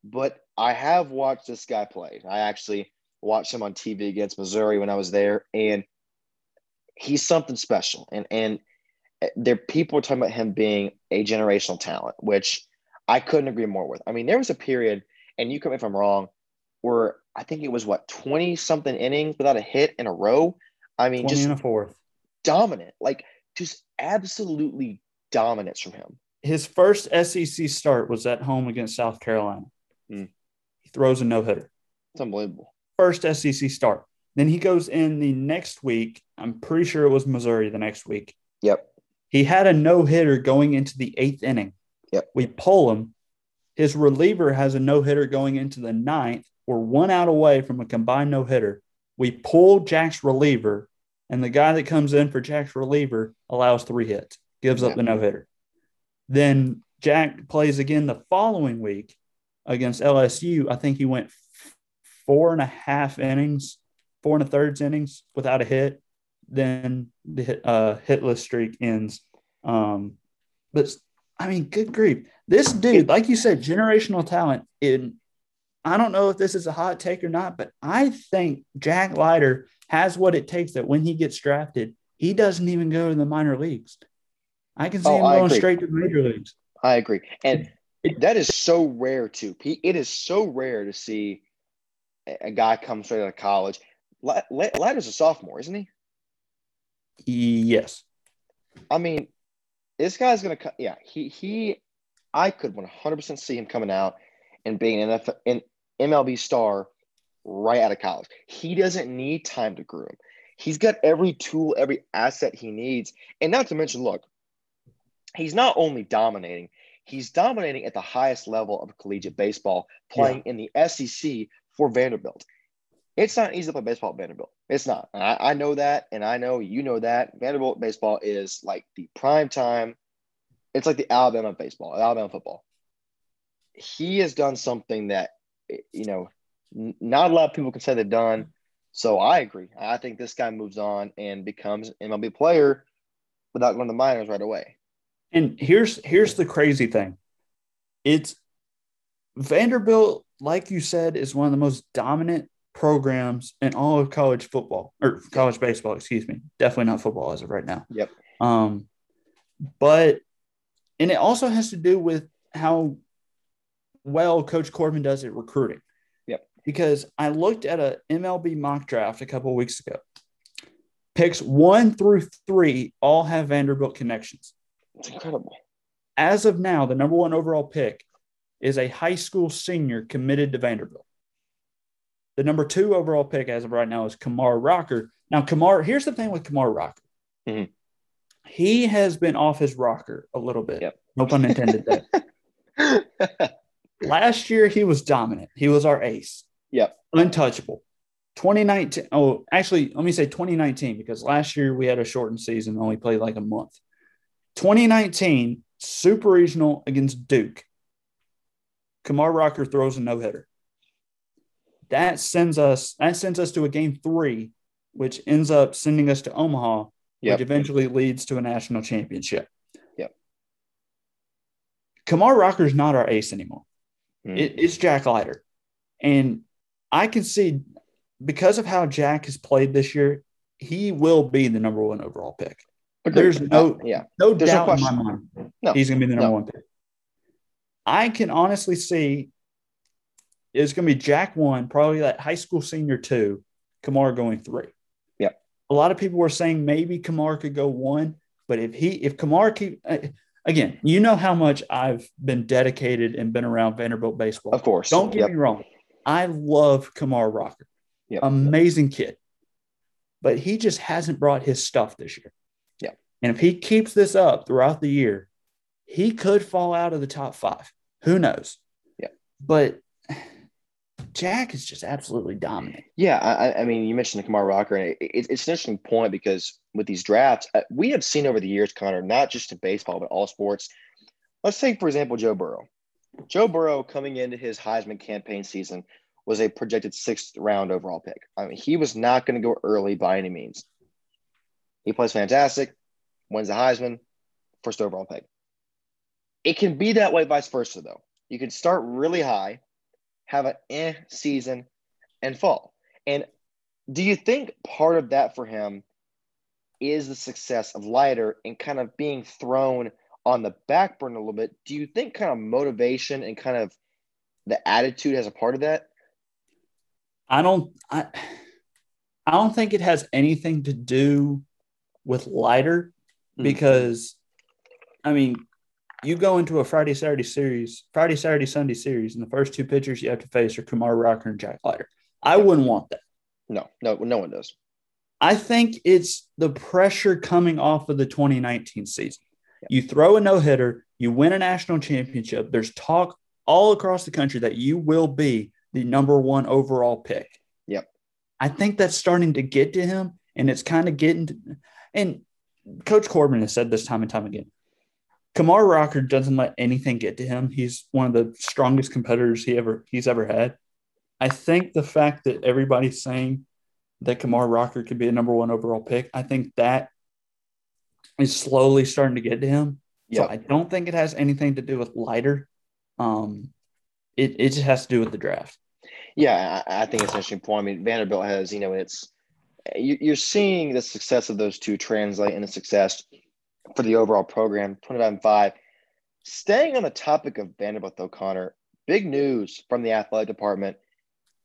But I have watched this guy play. I actually watched him on TV against Missouri when I was there, and he's something special. And and there people are talking about him being a generational talent, which I couldn't agree more with. I mean, there was a period, and you correct me if I'm wrong, where I think it was what 20 something innings without a hit in a row. I mean, just a fourth. dominant, like just absolutely dominance from him. His first SEC start was at home against South Carolina. Mm. He throws a no hitter. It's unbelievable. First SEC start. Then he goes in the next week. I'm pretty sure it was Missouri the next week. Yep. He had a no hitter going into the eighth inning. Yep. We pull him. His reliever has a no hitter going into the ninth. We're one out away from a combined no hitter. We pull Jack's reliever, and the guy that comes in for Jack's reliever allows three hits, gives yep. up the no hitter. Then Jack plays again the following week against LSU. I think he went four and a half innings, four and a thirds innings without a hit. Then the uh, hitless streak ends. Um, but I mean, good grief. This dude, like you said, generational talent. In I don't know if this is a hot take or not, but I think Jack Leiter has what it takes that when he gets drafted, he doesn't even go to the minor leagues. I can see oh, him going straight to the major leagues. I agree. And that is so rare too. It is so rare to see a guy come straight out of college. Leiter's a sophomore, isn't he? Yes. I mean, this guy's gonna come. Yeah, he he. I could 100% see him coming out and being an, NFL, an MLB star right out of college. He doesn't need time to groom. He's got every tool, every asset he needs, and not to mention, look, he's not only dominating, he's dominating at the highest level of collegiate baseball, playing yeah. in the SEC for Vanderbilt. It's not easy to play baseball at Vanderbilt. It's not. I, I, know that, and I know you know that. Vanderbilt baseball is like the prime time. It's like the Alabama baseball, Alabama football. He has done something that, you know, not a lot of people can say they've done. So I agree. I think this guy moves on and becomes MLB player without going to the minors right away. And here's here's the crazy thing. It's Vanderbilt, like you said, is one of the most dominant programs in all of college football or college baseball, excuse me. Definitely not football as of right now. Yep. Um, but and it also has to do with how well Coach Corbin does at recruiting. Yep. Because I looked at a MLB mock draft a couple weeks ago. Picks one through three all have Vanderbilt connections. It's incredible. As of now, the number one overall pick is a high school senior committed to Vanderbilt. The number two overall pick as of right now is Kumar Rocker. Now, Kumar, here's the thing with Kumar Rocker. Mm-hmm. He has been off his rocker a little bit. Yep. No pun intended there. <laughs> Last year, he was dominant. He was our ace. Yep. Untouchable. 2019. Oh, actually, let me say 2019 because last year we had a shortened season, only played like a month. 2019 Super Regional against Duke. Kumar Rocker throws a no hitter. That sends us that sends us to a game three, which ends up sending us to Omaha, yep. which eventually leads to a national championship. Yep. Kumar Rocker is not our ace anymore. Mm. It, it's Jack Leiter. And I can see because of how Jack has played this year, he will be the number one overall pick. But There's no uh, yeah, no There's doubt no in my mind no. he's going to be the number no. one pick. I can honestly see it's going to be Jack one, probably that high school senior two, Kumar going three. Yeah. A lot of people were saying maybe Kumar could go one, but if he if Kumar keep uh, again, you know how much I've been dedicated and been around Vanderbilt baseball. Of course. Don't get yep. me wrong. I love Kumar Rocker. Yep. Amazing kid. But he just hasn't brought his stuff this year. Yeah. And if he keeps this up throughout the year, he could fall out of the top five. Who knows? Yeah. But Jack is just absolutely dominant. Yeah, I, I mean, you mentioned Kumar Rocker, and it, it, it's an interesting point because with these drafts, uh, we have seen over the years, Connor, not just in baseball but all sports. Let's take, for example, Joe Burrow. Joe Burrow coming into his Heisman campaign season was a projected sixth round overall pick. I mean, he was not going to go early by any means. He plays fantastic, wins the Heisman, first overall pick. It can be that way vice versa, though. You can start really high, have an eh season, and fall. And do you think part of that for him is the success of Leiter and kind of being thrown on the back burner a little bit? Do you think kind of motivation and kind of the attitude has a part of that? I don't I I don't think it has anything to do with Leiter mm-hmm. because I mean you go into a Friday Saturday series, Friday Saturday Sunday series, and the first two pitchers you have to face are Kumar Rocker and Jack Leiter. I wouldn't want that. No, no, no one does. I think it's the pressure coming off of the 2019 season. Yeah. You throw a no hitter, you win a national championship. There's talk all across the country that you will be the number one overall pick. Yep. I think that's starting to get to him, and it's kind of getting to, and Coach Corbin has said this time and time again. Kumar Rocker doesn't let anything get to him. He's one of the strongest competitors he ever he's ever had. I think the fact that everybody's saying that Kumar Rocker could be a number one overall pick, I think that is slowly starting to get to him. Yep. So I don't think it has anything to do with Leiter. Um, it, it just has to do with the draft. Yeah, I, I think it's an interesting point. I mean, Vanderbilt has, you know, it's you, are seeing the success of those two translate into success for the overall program, 25 and 5. Staying on the topic of Vanderbilt, though, Connor, big news from the athletic department.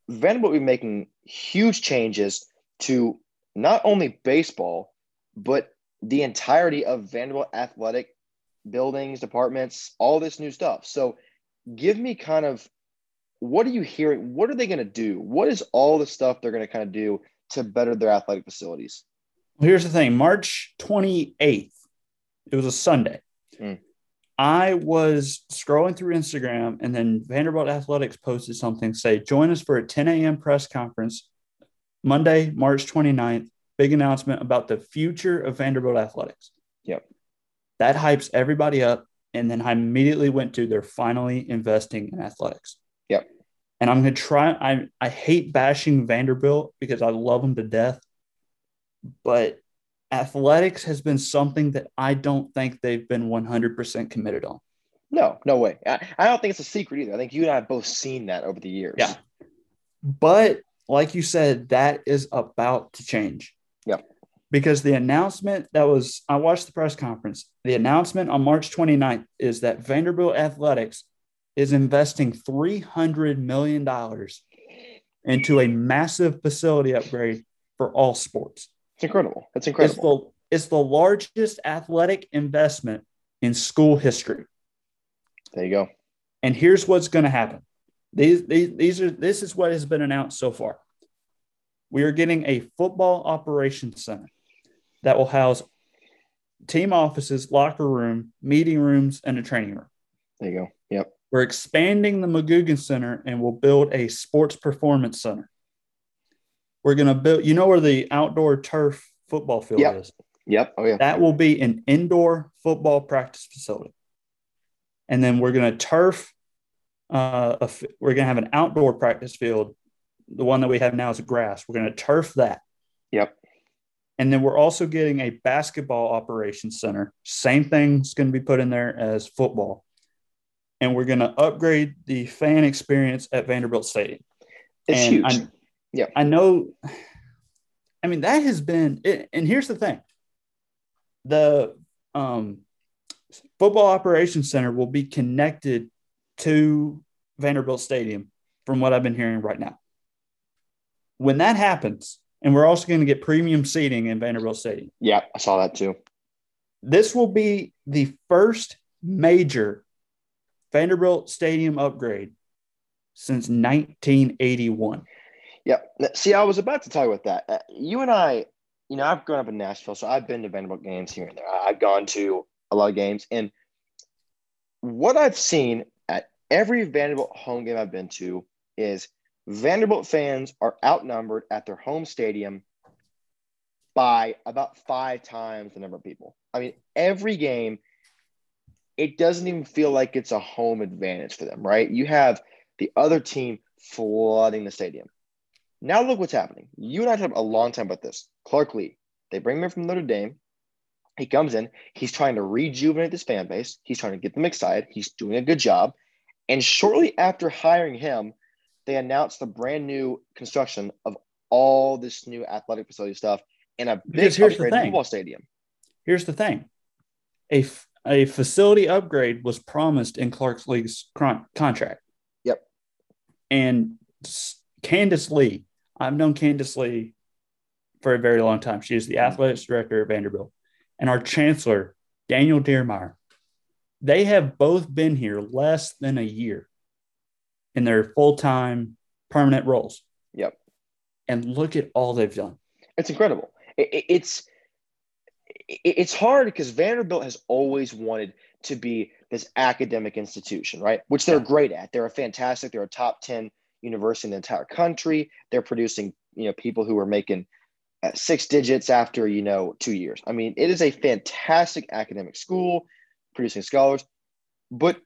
Vanderbilt will be making huge changes to not only baseball, but the entirety of Vanderbilt athletic buildings, departments, all this new stuff. So, give me kind of what are you hearing? What are they going to do? What is all the stuff they're going to kind of do to better their athletic facilities? Well, here's the thing March 28th it was a Sunday. Mm. I was scrolling through Instagram and then Vanderbilt Athletics posted something say, join us for a 10 a.m. press conference Monday, March 29th. Big announcement about the future of Vanderbilt Athletics. Yep. That hypes everybody up. And then I immediately went to they're finally investing in athletics. Yep. And I'm going to try. I, I hate bashing Vanderbilt because I love them to death. But athletics has been something that I don't think they've been 100% committed on. No, no way. I, I don't think it's a secret either. I think you and I have both seen that over the years. Yeah. But like you said, that is about to change. Yep. Because the announcement that was, I watched the press conference. The announcement on March 29th is that Vanderbilt Athletics is investing $300 million into a massive facility upgrade for all sports. It's incredible. It's incredible. It's the, it's the largest athletic investment in school history. There you go. And here's what's going to happen. These, these, these are this is what has been announced so far. We are getting a football operations center that will house team offices, locker room, meeting rooms, and a training room. There you go. Yep. We're expanding the McGugin Center and we'll build a sports performance center. We're going to build, you know, where the outdoor turf football field yep. is? Yep. Oh, yeah. That will be an indoor football practice facility. And then we're going to turf, uh, a, we're going to have an outdoor practice field. The one that we have now is grass. We're going to turf that. Yep. And then we're also getting a basketball operations center. Same thing's going to be put in there as football. And we're going to upgrade the fan experience at Vanderbilt Stadium. It's and huge. I'm, yeah. I know. I mean, that has been, and here's the thing the um, football operations center will be connected to Vanderbilt Stadium, from what I've been hearing right now. When that happens, and we're also going to get premium seating in Vanderbilt Stadium. Yeah, I saw that too. This will be the first major Vanderbilt Stadium upgrade since 1981. Yeah. See, I was about to talk about that. Uh, you and I, you know, I've grown up in Nashville, so I've been to Vanderbilt games here and there. I've gone to a lot of games, and what I've seen at every Vanderbilt home game I've been to is Vanderbilt fans are outnumbered at their home stadium by about five times the number of people. I mean, every game, it doesn't even feel like it's a home advantage for them, right? You have the other team flooding the stadium. Now look what's happening. You and I talked a long time about this. Clark Lea, they bring him in from Notre Dame. He comes in. He's trying to rejuvenate this fan base. He's trying to get them excited. He's doing a good job. And shortly after hiring him, they announced the brand new construction of all this new athletic facility stuff in a big thing. football stadium. Here's the thing a, f- a facility upgrade was promised in Clark's League's con- contract. Yep. And Candice Lee, I've known Candice Lee for a very long time. She is the mm-hmm. athletics director at Vanderbilt. And our chancellor, Daniel Diermeier, they have both been here less than a year in their full time permanent roles. Yep. And look at all they've done. It's incredible. It, it- it's it's hard because Vanderbilt has always wanted to be this academic institution, right? Which they're Yeah. great at. They're a fantastic. They're a top ten university in the entire country. They're producing you know people who are making uh, six digits after you know two years. I mean, it is a fantastic academic school producing scholars, but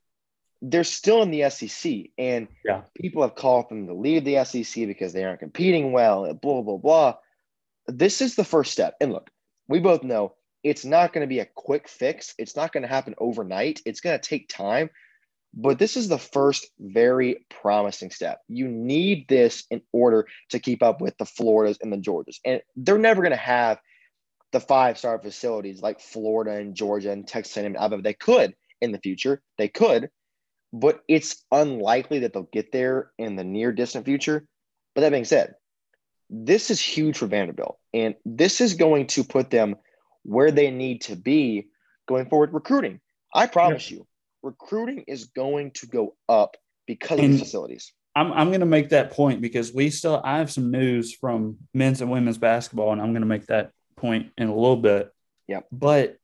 they're still in the SEC, and Yeah. people have called them to leave the SEC because they aren't competing well. Blah blah blah. This is the first step, and look, we both know it's not going to be a quick fix. It's not going to happen overnight. It's going to take time. But this is the first very promising step. You need this in order to keep up with the Floridas and the Georgias. And they're never going to have the five star facilities like Florida and Georgia and Texas A&M Alabama. They could in the future. They could, but it's unlikely that they'll get there in the near distant future. But that being said, this is huge for Vanderbilt. And this is going to put them where they need to be going forward recruiting. I promise you, recruiting is going to go up because of the facilities. I'm I'm going to make that point because we still I have some news from men's and women's basketball, and I'm going to make that point in a little bit. Yeah, But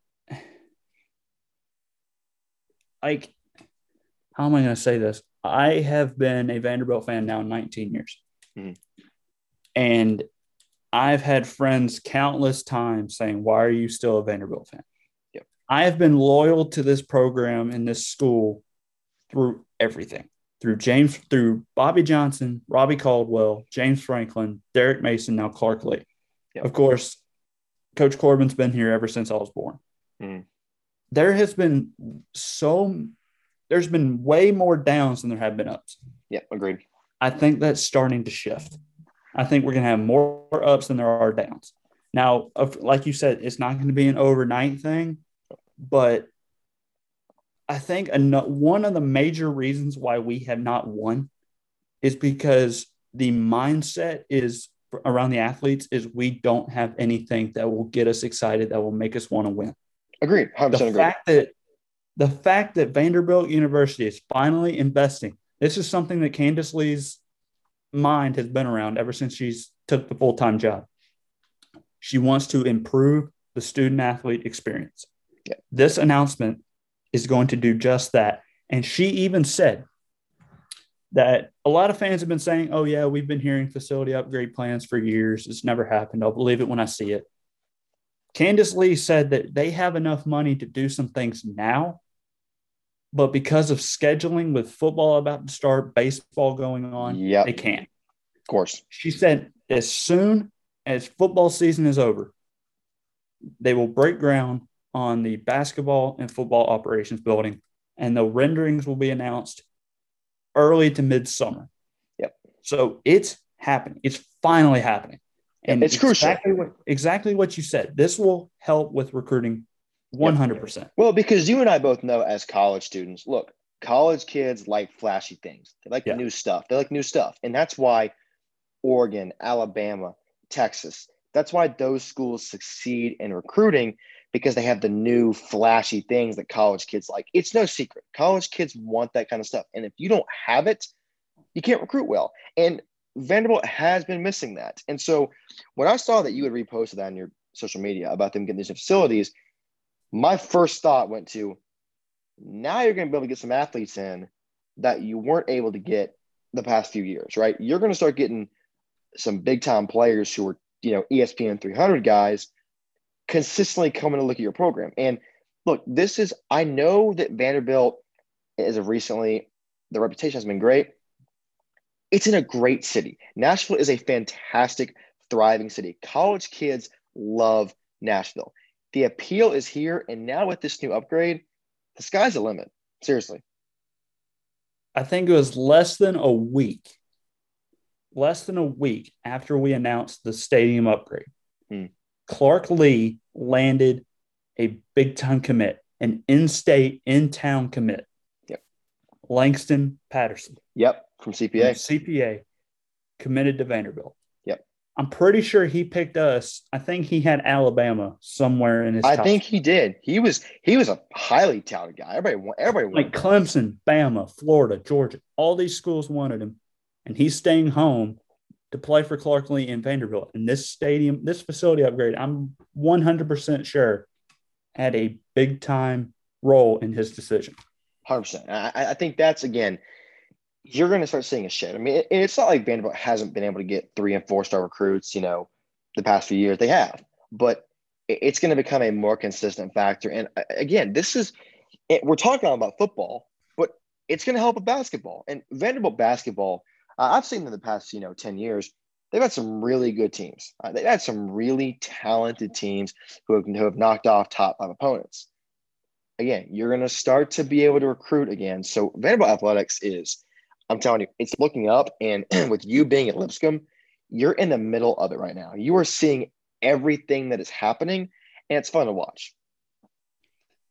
like, how am I going to say this? I have been a Vanderbilt fan now 19 years, Mhm. and I've had friends countless times saying, "Why are you still a Vanderbilt fan?" I have been loyal to this program and this school through everything through James, through Bobby Johnson, Robbie Caldwell, James Franklin, Derek Mason, now Clark Lea. Yep. Of course, Coach Corbin's been here ever since I was born. Mhm. There has been so, there's been way more downs than there have been ups. Yeah, agreed. I think that's starting to shift. I think we're going to have more ups than there are downs. Now, like you said, it's not going to be an overnight thing, but I think one of the major reasons why we have not won is because the mindset is around the athletes is we don't have anything that will get us excited that will make us want to win Agreed. 100% the agreed. fact that the fact that Vanderbilt University is finally investing. This is something that Candice Lee's mind has been around ever since she's took the full time job. She wants to improve the student athlete experience. Yeah. This announcement is going to do just that. And she even said that a lot of fans have been saying, oh, yeah, we've been hearing facility upgrade plans for years. It's never happened. I'll believe it when I see it. Candice Lee said that they have enough money to do some things now, but because of scheduling with football about to start, baseball going on, Yep. they can't. Of course. She said as soon as football season is over, they will break ground on the basketball and football operations building, and the renderings will be announced early to midsummer. Yep. So it's happening. It's finally happening. And It's crucial. exactly what exactly what you said. This will help with recruiting 100%. Well, because you and I both know as college students, look, college kids like flashy things. They like Yeah. new stuff. They like new stuff. And that's why Oregon, Alabama, Texas, that's why those schools succeed in recruiting because they have the new flashy things that college kids like. It's no secret. College kids want that kind of stuff. And if you don't have it, you can't recruit well. And Vanderbilt has been missing that. And so when I saw that you had reposted that on your social media about them getting these facilities, my first thought went to Now you're going to be able to get some athletes in that you weren't able to get the past few years, right? You're going to start getting some big time players who are, you know, ESPN 300 guys consistently coming to look at your program. And look, this is, I know that Vanderbilt, as of recently, the reputation has been great. It's in a great city. Nashville is a fantastic, thriving city. College kids love Nashville. The appeal is here. And now with this new upgrade, the sky's the limit. Seriously. I think it was less than a week, less than a week after we announced the stadium upgrade. Hmm. Clark Lea landed a big time commit, an in state, in town commit. Yep. Langston Patterson. Yep. From CPA. From CPA committed to Vanderbilt. Yep. I'm pretty sure he picked us. I think he had Alabama somewhere in his. I think he did. He was he was a highly talented guy. Everybody everybody like Clemson, Bama, Florida, Georgia. All these schools wanted him, and he's staying home to play for Clark Lea and Vanderbilt. And this stadium, this facility upgrade, I'm 100% sure had a big time role in his decision. 100%. I, I think that's, again, you're going to start seeing a shift. I mean, it, it's not like Vanderbilt hasn't been able to get three and four star recruits, you know, the past few years. They have, but it's going to become a more consistent factor. And uh, again, this is, we're talking about football, but it's going to help with basketball. And Vanderbilt basketball, uh, I've seen in the past, you know, 10 years, they've had some really good teams. Uh, they've had some really talented teams who have, who have knocked off top five opponents. Again, you're going to start to be able to recruit again. So Vanderbilt athletics is, I'm telling you, it's looking up. And <clears throat> with you being at Lipscomb, you're in the middle of it right now. You are seeing everything that is happening, and it's fun to watch.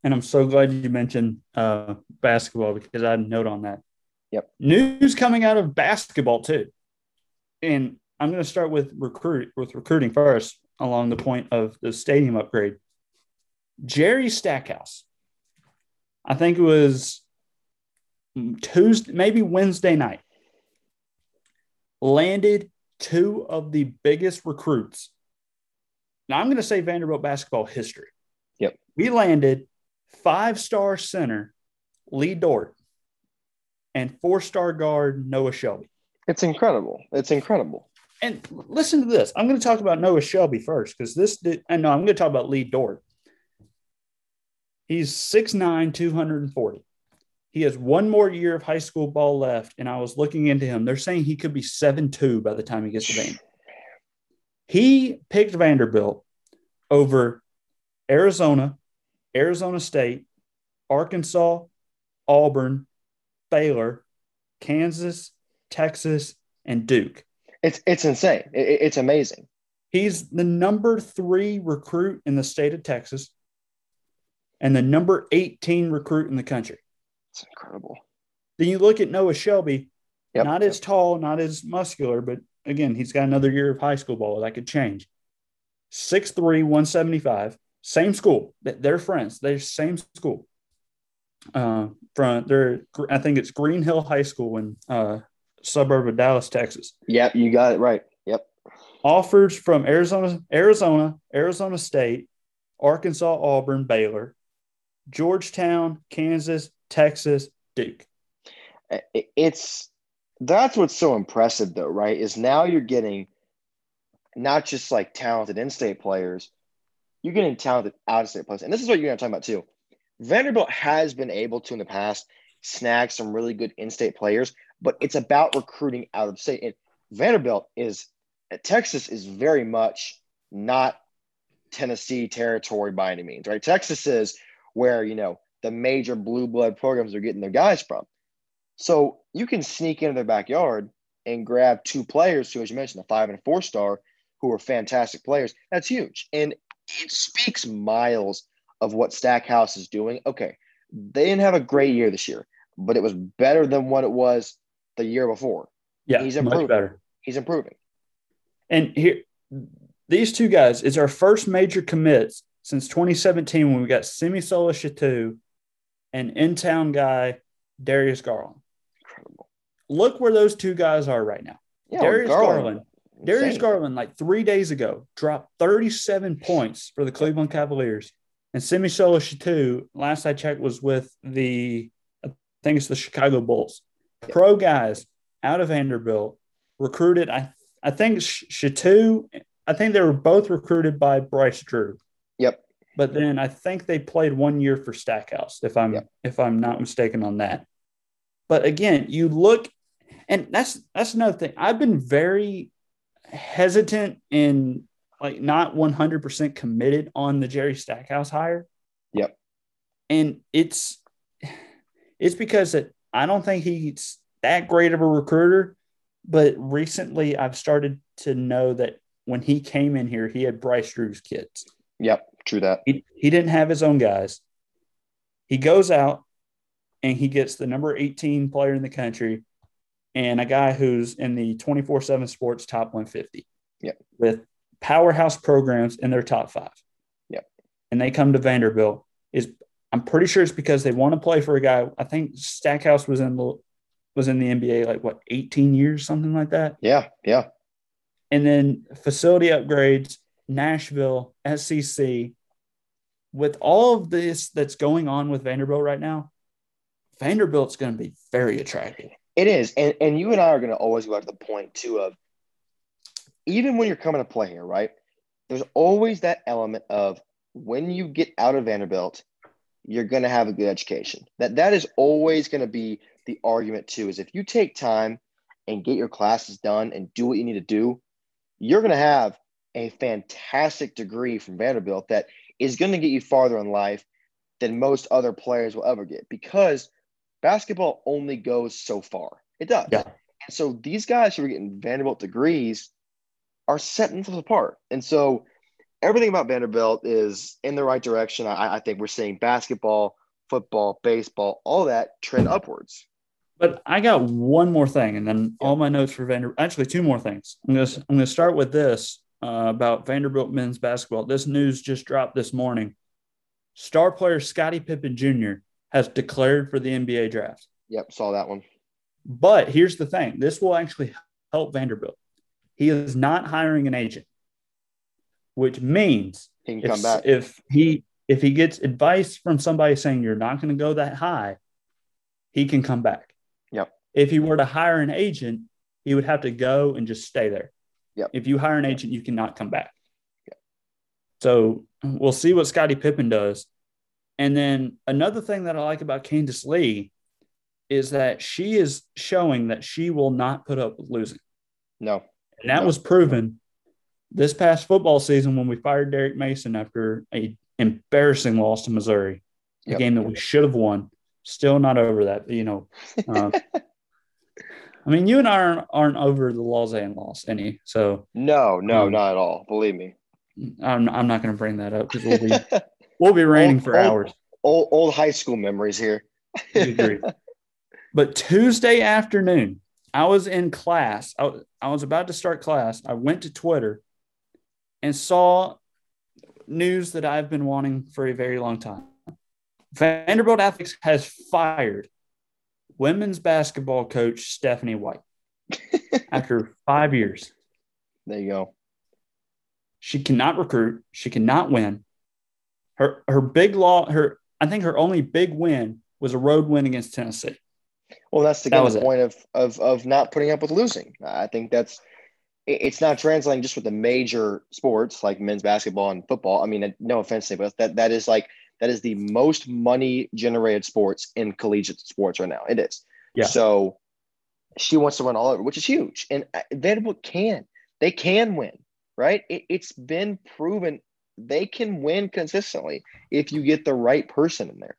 And I'm so glad you mentioned uh, basketball because I had a note on that. Yep. News coming out of basketball too. And I'm going to start with recruit with recruiting first along the point of the stadium upgrade. Jerry Stackhouse. I think it was Tuesday, maybe Wednesday night. Landed two of the biggest recruits. Now I'm going to say Vanderbilt basketball history. Yep. We landed five-star center Lee Dort and four star guard Noah Shelby. It's incredible. It's incredible. And listen to this. I'm going to talk about Noah Shelby first because this did, and uh, no, I'm going to talk about Lee Dort. He's 6'9, 240. He has one more year of high school ball left, and I was looking into him. They're saying he could be 7'2 by the time he gets to Vanderbilt. He picked Vanderbilt over Arizona, Arizona State, Arkansas, Auburn, Baylor, Kansas, Texas, and Duke. It's it's insane. It, it's amazing. He's the number three recruit in the state of Texas and the number 18 recruit in the country. It's incredible. Then you look at Noah Shelby, yep. not as tall, not as muscular, but again, he's got another year of high school ball. That could change. 6'3, 175, same school. They're friends. They're same school uh, from there. I think it's Green Hill High School in uh, suburb of Dallas, Texas. Yep, you got it right. Yep. Offers from Arizona, Arizona, Arizona State, Arkansas, Auburn, Baylor, Georgetown, Kansas, Texas, Duke. It's that's what's so impressive, though, right? Is now you're getting not just like talented in-state players, you're getting talented out-of-state players, and this is what you're going to talk about too. Vanderbilt has been able to in the past snag some really good in-state players, but it's about recruiting out of state. And Vanderbilt is Texas is very much not Tennessee territory by any means, right? Texas is where you know the major blue blood programs are getting their guys from. So you can sneak into their backyard and grab two players who, as you mentioned, a five and a four star, who are fantastic players. That's huge. And it speaks miles of what Stackhouse is doing, okay, they didn't have a great year this year, but it was better than what it was the year before. Yeah, he's improving. better. He's improving. And here, these two guys, it's our first major commits since 2017 when we got Simisola Shittu and in town guy Darius Garland. Incredible. Look where those two guys are right now. Yeah, Darius Garland. Garland Darius Garland, like three days ago, dropped 37 points for the Cleveland Cavaliers And Simisola Shittu, last I checked, was with the, I think it's the Chicago Bulls. Pro guys out of Vanderbilt recruited. I I think Shittu, I think they were both recruited by Bryce Drew. Yep. But then I think they played one year for Stackhouse, if I'm yep. if I'm not mistaken on that. But again, you look, and that's that's another thing. I've been very hesitant in like not 100% committed on the Jerry Stackhouse hire. Yep. And it's it's because that I don't think he's that great of a recruiter, but recently I've started to know that when he came in here, he had Bryce Drew's kids. Yep, true that. He, he didn't have his own guys. He goes out and he gets the number 18 player in the country and a guy who's in the 24 7 sports top 150. Yep. With powerhouse programs in their top five. Yep. And they come to Vanderbilt. Is I'm pretty sure it's because they want to play for a guy. I think Stackhouse was in the was in the NBA like what 18 years, something like that. Yeah, yeah. And then facility upgrades, Nashville, SEC. With all of this that's going on with Vanderbilt right now, Vanderbilt's going to be very attractive. It is, and and you and I are going to always go back to the point too of even when you're coming to play here, right? There's always that element of when you get out of Vanderbilt, you're going to have a good education. That that is always going to be the argument too. Is if you take time and get your classes done and do what you need to do, you're going to have a fantastic degree from Vanderbilt that is going to get you farther in life than most other players will ever get because basketball only goes so far. It does. Yeah. And so these guys who are getting Vanderbilt degrees are setting themselves apart. And so everything about Vanderbilt is in the right direction. I, I think we're seeing basketball, football, baseball, all that trend upwards. But I got one more thing, and then all my notes for Vanderbilt. Actually, two more things. I'm gonna I'm gonna start with this uh, about Vanderbilt men's basketball. This news just dropped this morning. Star player Scottie Pippen Jr. has declared for the NBA draft. Yep, saw that one. But here's the thing: this will actually help Vanderbilt. He is not hiring an agent, which means he can if, come back. If he if he gets advice from somebody saying you're not going to go that high, he can come back. Yep. If he were to hire an agent, he would have to go and just stay there. Yep. If you hire an agent, you cannot come back. Yep. So we'll see what Scottie Pippen does. And then another thing that I like about Candice Lee is that she is showing that she will not put up with losing. No. And that was proven this past football season when we fired Derek Mason after a embarrassing loss to Missouri, a game that we should have won. Still not over that, but you know. Uh, <laughs> I mean, you and I aren't, aren't over the Lausanne loss any. So no, no, um, not at all. Believe me. I'm, I'm not going to bring that up because we'll be <laughs> we'll be raining old, for old, hours. Old, old high school memories here. <laughs> but Tuesday afternoon, I was in class. I, I was about to start class. I went to Twitter and saw news that I've been wanting for a very long time. Vanderbilt Athletics has fired women's basketball coach Stephanie White <laughs> after five years. There you go. She cannot recruit. She cannot win. Her her big law. Her I think her only big win was a road win against Tennessee. Well, that's the that point of, of of not putting up with losing. I think that's it's not translating just with the major sports like men's basketball and football. I mean, no offense to but that that is like that is the most money generated sports in collegiate sports right now. It is. Yeah. So she wants to run all over, which is huge. And uh, Vanderbilt can. They can win, right? It, it's been proven they can win consistently if you get the right person in there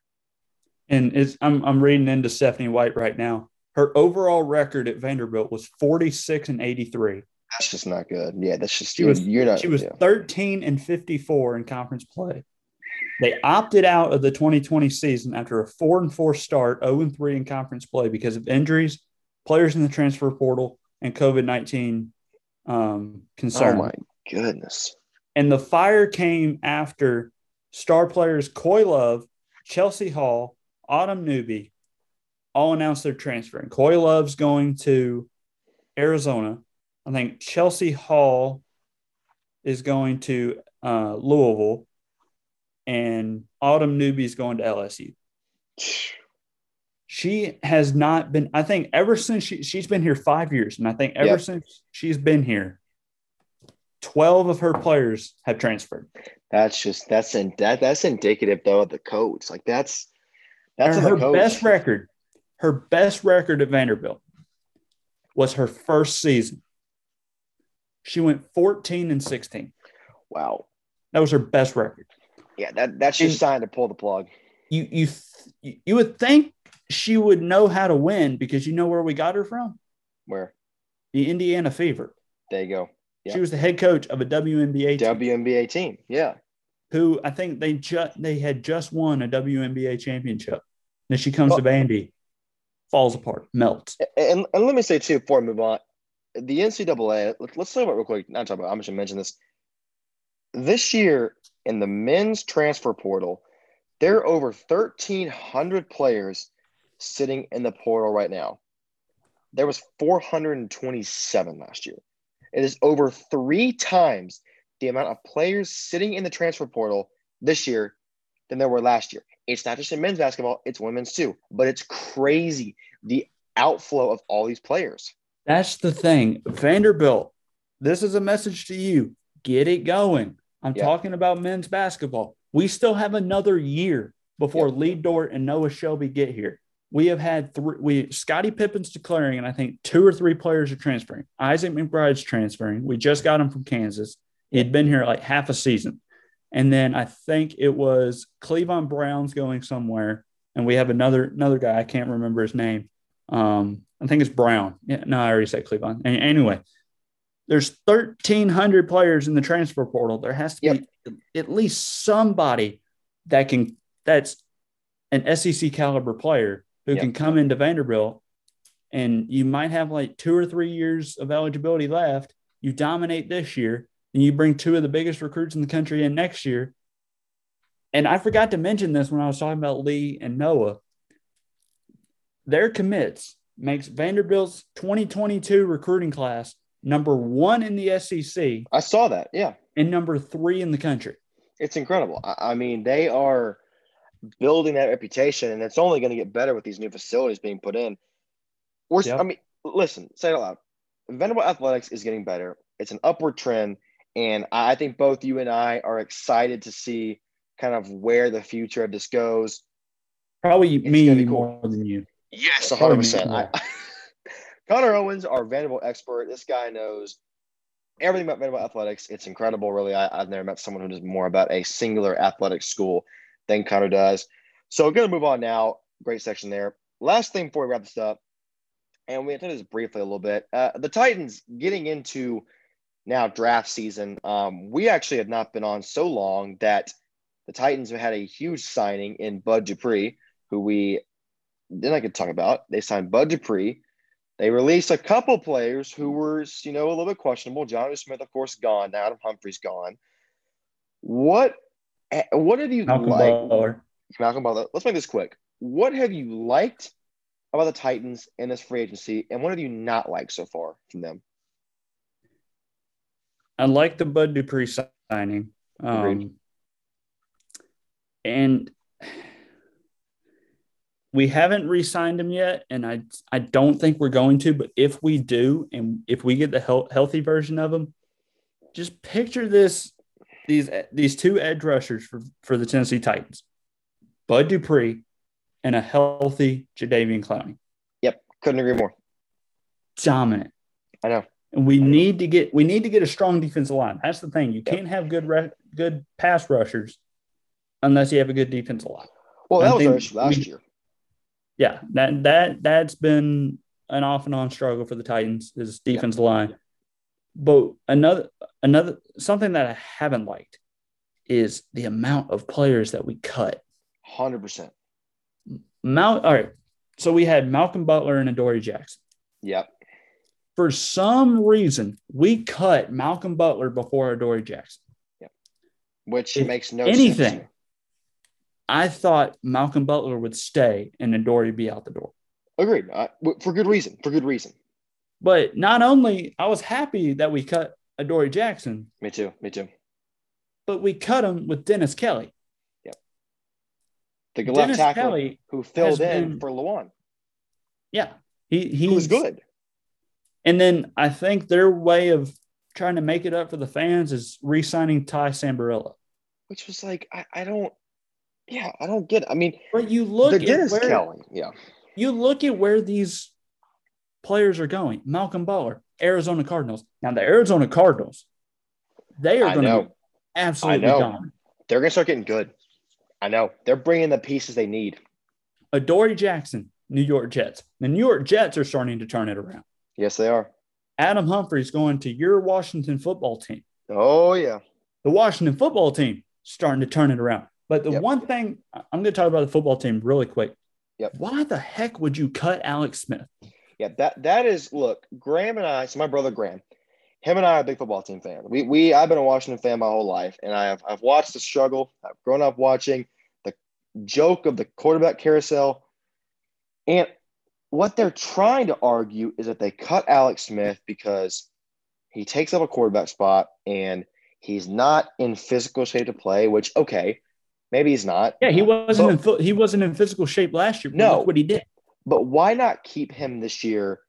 and it's I'm I'm reading into Stephanie White right now. Her overall record at Vanderbilt was 46 and 83. That's just not good. Yeah, that's just she was you're not she was yeah. 13 and 54 in conference play. They opted out of the 2020 season after a four and four start, 0 and 3 in conference play because of injuries, players in the transfer portal, and COVID 19 um, concern. Oh my goodness! And the fire came after star players Koi Love, Chelsie Hall, Autumn Newby all announced their transfer. And Koi Love's going to Arizona. I think Chelsie Hall is going to uh, Louisville. and Autumn Newby's going to LSU. She has not been, I think, ever since she, she's been here five years. And I think ever yep. since she's been here, 12 of her players have transferred. That's just, that's in, that, that's indicative, though, of the coach. Like, that's, that's her best record. Her best record at Vanderbilt was her first season. She went 14 and 16. Wow. That was her best record. Yeah, that that's just sign to pull the plug. You you you would think she would know how to win because you know where we got her from. Where? The Indiana Fever. There you go. Yep. She was the head coach of a WNBA team. WNBA team. Yeah. Who I think they just they had just won a WNBA championship. Then she comes well, to Vandy, falls apart, melts. And, and let me say too before I move on, the NCAA. Let's talk about real quick. Not talk about. I'm just gonna mention this. This year in the men's transfer portal, there are over 1,300 players sitting in the portal right now. There was 427 last year. It is over three times the amount of players sitting in the transfer portal this year than there were last year. It's not just in men's basketball, it's women's too. But it's crazy the outflow of all these players. That's the thing. Vanderbilt, this is a message to you. Get it going. I'm yeah. talking about men's basketball. We still have another year before yeah. Lee Dort and Noah Shelby get here. We have had three. We Scotty Pippen's declaring, and I think two or three players are transferring. Isaac McBride's transferring. We just got him from Kansas. He had been here like half a season, and then I think it was Clevon Brown's going somewhere, and we have another another guy. I can't remember his name. Um, I think it's Brown. Yeah, no, I already said Clevon. Anyway, there's 1,300 players in the transfer portal. There has to be yep. at least somebody that can that's an SEC caliber player who yep. can come into Vanderbilt, and you might have like two or three years of eligibility left. You dominate this year, and you bring two of the biggest recruits in the country in next year. And I forgot to mention this when I was talking about Lee and Noah. Their commits makes Vanderbilt's 2022 recruiting class number one in the SEC. I saw that. Yeah. And number three in the country. It's incredible. I mean, they are building that reputation, and it's only going to get better with these new facilities being put in. We're, yep. I mean, listen, say it loud. Vanderbilt athletics is getting better. It's an upward trend, and I think both you and I are excited to see kind of where the future of this goes. Probably it's me cool. more than you. Yes, 100%. <laughs> Connor Owens, our Vanderbilt expert. This guy knows everything about Vanderbilt athletics. It's incredible, really. I, have never met someone who knows more about a singular athletic school than Connor does. So, we're going to move on now. Great section there. Last thing before we wrap this up, and we touched this briefly a little bit. Uh, the Titans getting into now draft season. Um, we actually have not been on so long that the Titans have had a huge signing in Bud Dupree, who we then I could talk about. They signed Bud Dupree they released a couple players who were, you know, a little bit questionable. Jonnu Smith, of course, gone. Adam Humphries gone. What what have you Malcolm liked? Butler. Malcolm Butler. Let's make this quick. What have you liked about the Titans in this free agency, and what have you not liked so far from them? I like the Bud Dupree signing. Um, and we haven't re-signed him yet, and I I don't think we're going to. But if we do, and if we get the he- healthy version of him, just picture this: these these two edge rushers for for the Tennessee Titans, Bud Dupree, and a healthy Jadeveon Clowney. Yep, couldn't agree more. Dominant. I know. And we need to get we need to get a strong defensive line. That's the thing. You can't have good re- good pass rushers unless you have a good defensive line. Well, that was our issue last we, year yeah, that that that's been an off and on struggle for the Titans is defense yeah. line. But another another something that I haven't liked is the amount of players that we cut. Hundred percent. Mount. All right. So we had Malcolm Butler and Adoree Jackson. Yep. For some reason, we cut Malcolm Butler before Adoree Jackson. Yep. Which if makes no anything. Sense. I thought Malcolm Butler would stay and Adoree be out the door. Agreed. Uh, for good reason. For good reason. But not only I was happy that we cut Adoree Jackson. Me too. Me too. But we cut him with Dennis Kelly. Yep. The left tackle Kelly who filled in been- for Lewan. Yeah, he He was good. And then I think their way of trying to make it up for the fans is re-signing Ty Sambrailo. Which was like, I, I don't yeah, I don't get it. I mean, But you look the at where, Kelly, yeah. you look at where these players are going. Malcolm Butler, Arizona Cardinals. Now the Arizona Cardinals, they are going to be absolutely I know. dominant. They're gonna start getting good. I know. They're bringing the pieces they need. Adoree Jackson, New York Jets. The New York Jets are starting to turn it around. Yes, they are. Adam Humphries going to your Washington football team. Oh yeah. The Washington football team starting to turn it around. But the Yep. one thing I'm going to talk about the football team really quick. Yep. Why the heck would you cut Alex Smith? Yeah, that that is look, Graham and I, so my brother Graham, him and I are big football team fans. We we I've been a Washington fan my whole life, and I have I've watched the struggle. I've grown up watching the joke of the quarterback carousel. And what they're trying to argue is that they cut Alex Smith because he takes up a quarterback spot and he's not in physical shape to play, which okay, maybe he's not. Yeah, he wasn't But- in he wasn't in physical shape last year. but No. what he did. But why not keep him this year,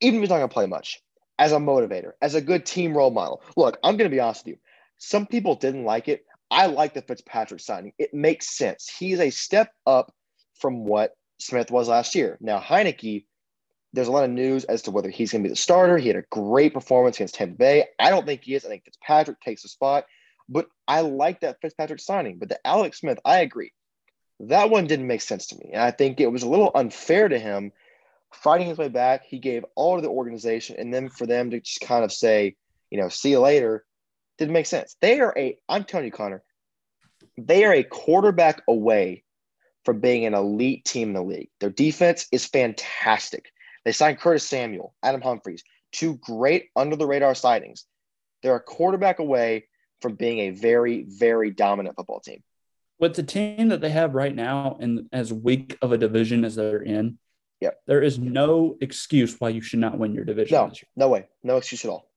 even if he's not going to play much, as a motivator, as a good team role model? Look, I'm going to be honest with you. Some people didn't like it. I like the Fitzpatrick signing. It makes sense. He's a step up from what Smith was last year. Now, Heinicke, there's a lot of news as to whether he's going to be the starter. He had a great performance against Tampa Bay. I don't think he is. I think Fitzpatrick takes the spot. But I like that Fitzpatrick signing. But the Alex Smith, I agree that one didn't make sense to me. And I think it was a little unfair to him fighting his way back. He gave all to the organization, and then for them to just kind of say, you know, see you later, didn't make sense. They are a, I'm telling you, Connor, they are a quarterback away from being an elite team in the league. Their defense is fantastic. They signed Curtis Samuel, Adam Humphries, two great under the radar signings. They're a quarterback away from being a very, very dominant football team. With the team that they have right now and as weak of a division as they're in, Yep. there is no excuse why you should not win your division No, no way. No excuse at all.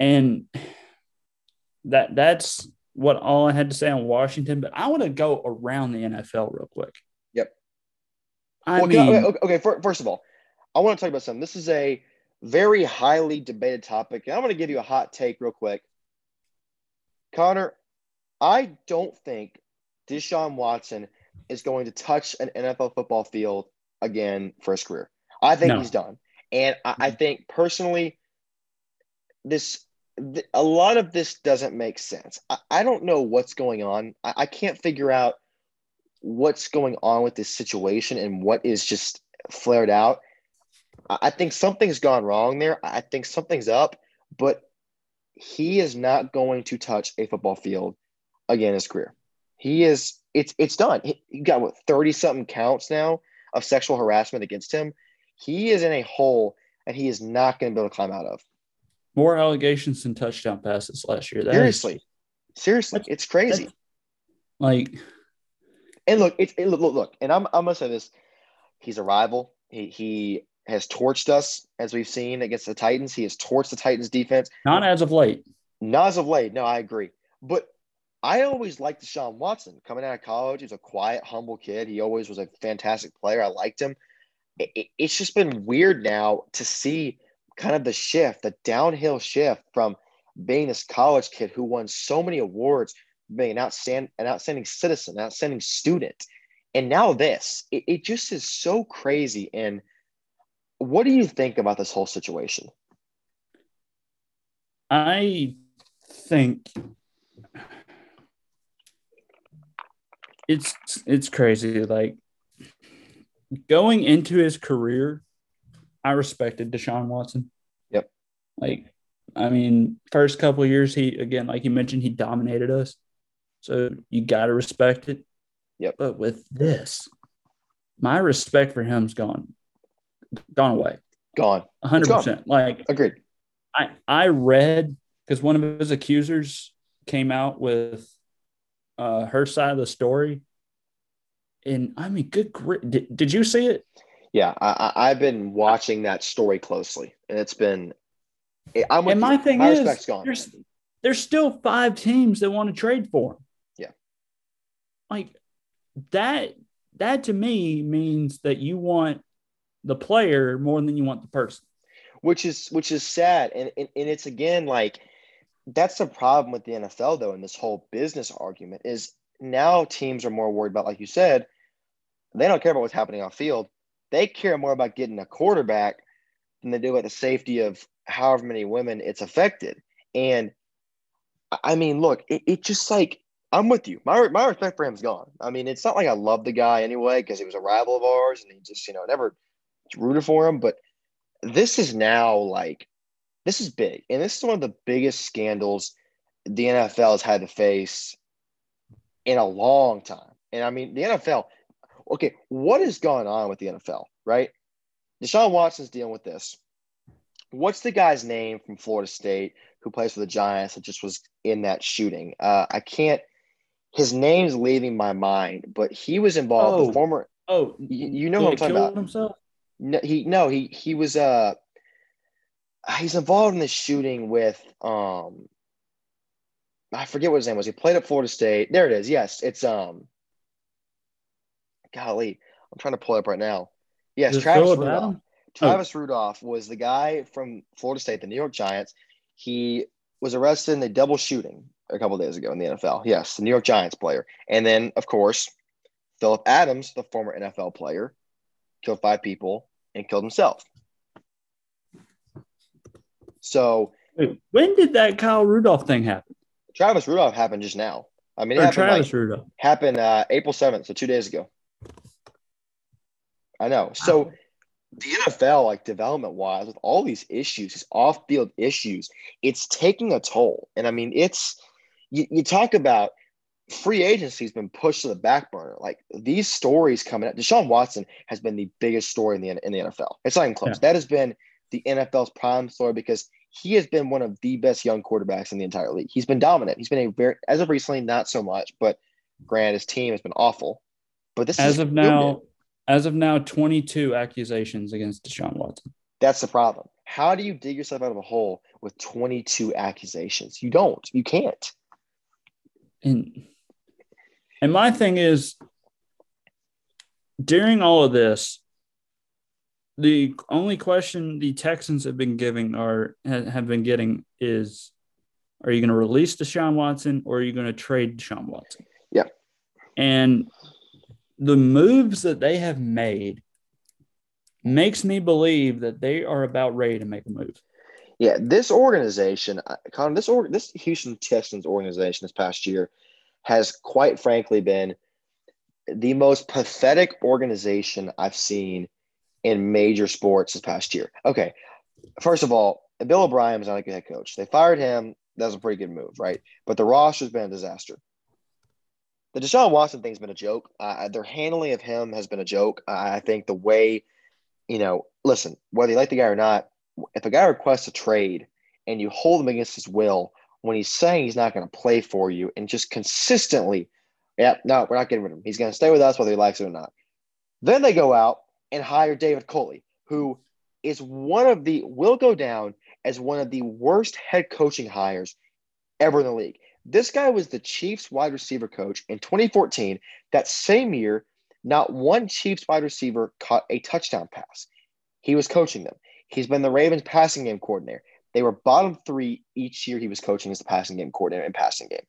And that that's what all I had to say on Washington. But I want to go around the NFL real quick. Yep. I Well, mean, okay, okay, fir- first of all, I want to talk about something. This is a very highly debated topic, and I'm going to give you a hot take real quick. Connor, I don't think Deshaun Watson is going to touch an NFL football field again for his career. I think No. he's done, and I, I mm-hmm. think personally, this th- a lot of this doesn't make sense. I, I don't know what's going on. I, I can't figure out what's going on with this situation and what is just flared out. I I think something's gone wrong there. I think something's up, but he is not going to touch a football field again in his career. He is it's it's done. He, he got what 30 something counts now of sexual harassment against him. He is in a hole and he is not going to be able to climb out of. More allegations than touchdown passes last year. That is- Seriously. Seriously, That's- it's crazy. like And look, it's it, look, look, look, and I'm I'm gonna say this: he's a rival. He he has torched us as we've seen against the Titans. He has torched the Titans defense. not as of late. Not as of late. No, I agree. But I always liked Deshaun Watson coming out of college. He's a quiet, humble kid. He always was a fantastic player. I liked him. It, it- it's just been weird now to see kind of the shift, the downhill shift from being this college kid who won so many awards, being an outstanding, an outstanding citizen, an outstanding student, and now this. It, it just is so crazy. And what do you think about this whole situation? I think it's it's crazy. Like going into his career, I respected Deshaun Watson. Yep. Like, I mean, first couple of years, he again, like you mentioned, he dominated us. So you gotta respect it. Yep. But with this, my respect for him's gone, gone away. Gone. hundred percent. Like Agreed. I I read because one of his accusers came out with uh, her side of the story, and I mean, good. Did, did you see it? Yeah, I, I, I've been watching that story closely, and it's been. I'm and my you. thing my is, gone. there's there's still five teams that want to trade for him. Yeah. Like, that that to me means that you want the player more than you want the person. Which is which is sad. And and, and it's again like that's the problem with the NFL though, in this whole business argument is now teams are more worried about, like you said, they don't care about what's happening off field. They care more about getting a quarterback than they do about the safety of however many women it's affected. And I mean, look, it, it just like I'm with you. My my respect for him's gone. I mean, it's not like I love the guy anyway because he was a rival of ours and he just you know never rooted for him. But this is now like this is big, and this is one of the biggest scandals the NFL has had to face in a long time. And I mean, the NFL. Okay, what is going on with the NFL? Right, Deshaun Watson's dealing with this. What's the guy's name from Florida State who plays for the Giants that just was in that shooting? Uh, I can't his name's leaving my mind, but he was involved. Oh, the former. Oh, you, you know what I'm talking about? Himself? No, he no he he was uh he's involved in the shooting with um I forget what his name was. He played at Florida State. There it is. Yes, it's um. Golly, I'm trying to pull it up right now. Yes, Travis Rudolph. Travis oh. Rudolph was the guy from Florida State, the New York Giants. He was arrested in a double shooting a couple days ago in the NFL. Yes, the New York Giants player. And then, of course, Phillip Adams, the former NFL player, killed five people and killed himself. So, when did that Kyle Rudolph thing happen? Travis Rudolph happened just now. I mean, it or happened Travis like, Rudolph happened uh, April seventh, so two days ago. I know. So, the NFL, like development wise, with all these issues, these off field issues, it's taking a toll. And I mean, it's you, you talk about free agency has been pushed to the back burner. Like these stories coming up, Deshaun Watson has been the biggest story in the in the NFL. It's not even close. Yeah. That has been the NFL's prime story because he has been one of the best young quarterbacks in the entire league. He's been dominant. He's been a very as of recently, not so much, but Grant, his team has been awful. But this as of now, as of now, 22 accusations against Deshaun Watson. That's the problem. How do you dig yourself out of a hole with 22 accusations? You don't. You can't and and my thing is during all of this the only question the Texans have been giving are have been getting is are you going to release Deshaun Watson or are you going to trade Deshaun Watson? Yeah. And the moves that they have made makes me believe that they are about ready to make a move. Yeah, this organization, uh, Con, this this Houston Texans organization this past year has quite frankly been the most pathetic organization I've seen in major sports this past year. Okay, first of all, Bill O'Brien was not a good head coach. They fired him. That was a pretty good move, right? But the roster's been a disaster. The Deshaun Watson thing's been a joke. Uh, their handling of him has been a joke. I think the way, you know, listen, whether you like the guy or not, if a guy requests a trade and you hold him against his will when he's saying he's not going to play for you and just consistently, yeah, no, we're not getting rid of him. He's going to stay with us whether he likes it or not. Then they go out and hire David Culley, who is one of the, will go down as one of the worst head coaching hires ever in the league. This guy was the Chiefs wide receiver coach in 2014. That same year, not one Chiefs wide receiver caught a touchdown pass. He was coaching them. He's been the Ravens passing game coordinator. They were bottom three each year he was coaching as the passing game coordinator and passing game.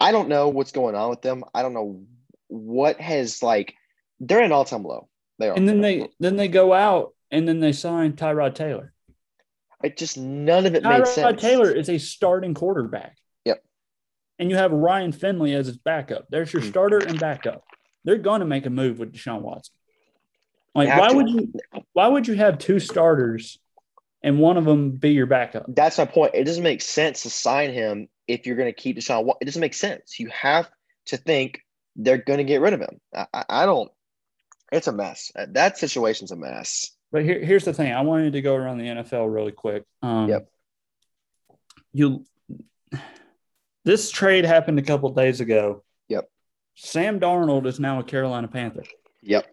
I don't know what's going on with them. I don't know what has like they're an all time low. They are. And then they then they go out and then they sign Tyrod Taylor. It just none of it Tyrod made sense. Taylor is a starting quarterback. And you have Ryan Finley as his backup. There's your hmm. starter and backup. They're going to make a move with Deshaun Watson. Like, why to. would you? Why would you have two starters, and one of them be your backup? That's my point. It doesn't make sense to sign him if you're going to keep Deshaun. It doesn't make sense. You have to think they're going to get rid of him. I, I don't. It's a mess. That situation's a mess. But here, here's the thing. I wanted to go around the NFL really quick. Um, yep. You. This trade happened a couple days ago. Yep. Sam Darnold is now a Carolina Panther. Yep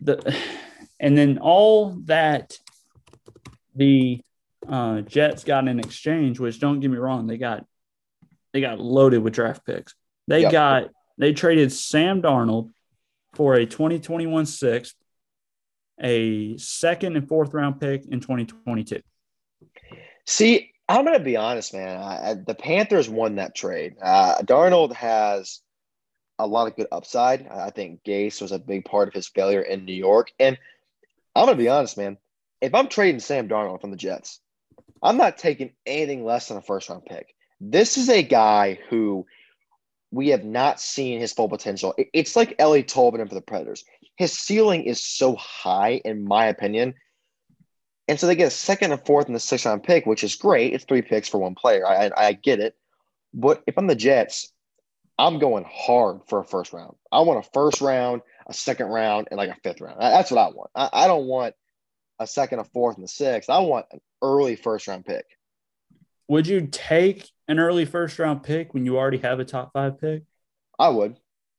the and then all that the uh, Jets got in exchange, which don't get me wrong, they got they got loaded with draft picks. They yep. got They traded Sam Darnold for a 2021 sixth, a second and fourth round pick in 2022. See, I'm going to be honest, man. I, the Panthers won that trade. Uh, Darnold has a lot of good upside. I think Gase was a big part of his failure in New York. And I'm going to be honest, man. If I'm trading Sam Darnold from the Jets, I'm not taking anything less than a first round pick. This is a guy who we have not seen his full potential. It's like Eeli Tolvanen for the Predators. His ceiling is so high, in my opinion. And so they get a second and fourth and the sixth round pick, which is great. It's three picks for one player. I, I get it. But if I'm the Jets, I'm going hard for a first round. I want a first round, a second round, and like a fifth round. That's what I want. I, I don't want a second, a fourth, and a sixth. I want an early first round pick. Would you take an early first round pick when you already have a top five pick? I would.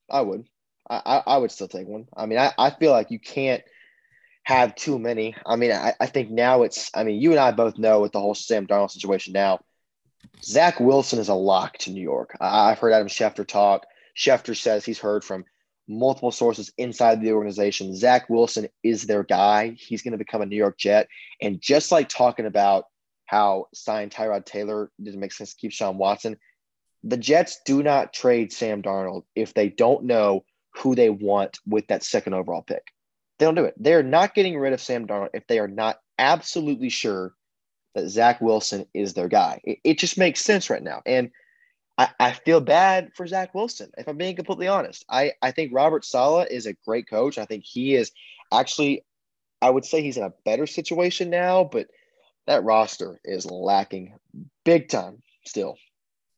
I would. I, I, I would still take one. I mean, I, I feel like you can't have too many. I mean, I, I think now it's, I mean, you and I both know with the whole Sam Darnold situation now, Zach Wilson is a lock to New York. I, I've heard Adam Schefter talk. Schefter says he's heard from multiple sources inside the organization. Zach Wilson is their guy. He's going to become a New York Jet. And just like talking about how signing Tyrod Taylor didn't make sense to keep Sean Watson. The Jets do not trade Sam Darnold if they don't know who they want with that second overall pick. They don't do it. They're not getting rid of Sam Darnold if they are not absolutely sure that Zach Wilson is their guy. It, it just makes sense right now. And I, I, feel bad for Zach Wilson, if I'm being completely honest. I, I think Robert Saleh is a great coach. I think he is actually, I would say he's in a better situation now, but – that roster is lacking big time still.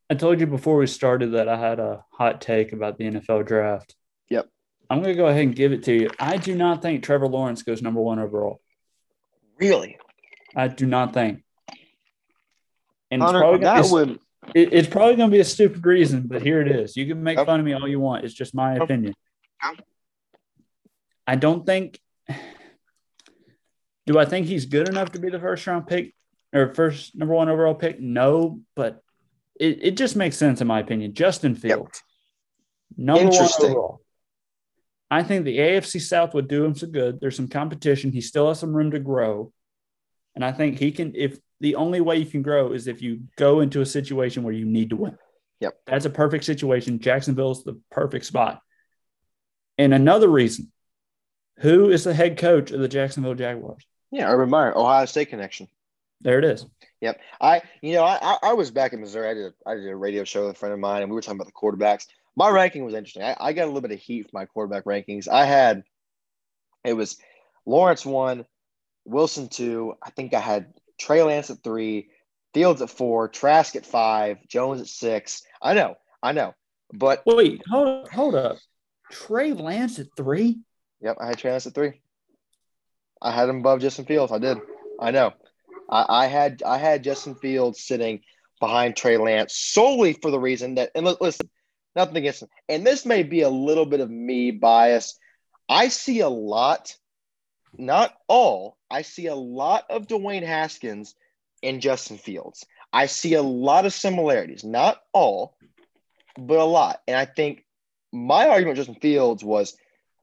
I told you before we started that I had a hot take about the NFL draft. I'm going to go ahead and give it to you. I do not think Trevor Lawrence goes number one overall. Really? I do not think. And Hunter, it's probably, that would... It, it's probably going to be a stupid reason, but here it is. You can make fun of me all you want. It's just my opinion. I don't think do I think he's good enough to be the first round pick or first number one overall pick? No, but it, it just makes sense in my opinion. Justin Fields, yep. number one overall. I think the AFC South would do him some good. There's some competition. He still has some room to grow. And I think he can, if the only way you can grow is if you go into a situation where you need to win. Yep. That's a perfect situation. Jacksonville is the perfect spot. And another reason who is the head coach of the Jacksonville Jaguars? Yeah, Urban Meyer, Ohio State connection. There it is. Yep. I, you know, I, I was back in Missouri. I did, a, I did a radio show with a friend of mine, and we were talking about the quarterbacks. My ranking was interesting. I, I got a little bit of heat for my quarterback rankings. I had, it was Lawrence one, Wilson two. I think I had Trey Lance at three, Fields at four, Trask at five, Jones at six. I know, I know, but wait, hold hold up, Trey Lance at three. Yep, I had Trey Lance at three. I had him above Justin Fields. I did. I know. I, I had I had Justin Fields sitting behind Trey Lance solely for the reason that and listen, nothing against him. And this may be a little bit of me bias. I see a lot, not all. I see a lot of Dwayne Haskins and Justin Fields. I see a lot of similarities, not all, but a lot. And I think my argument with Justin Fields was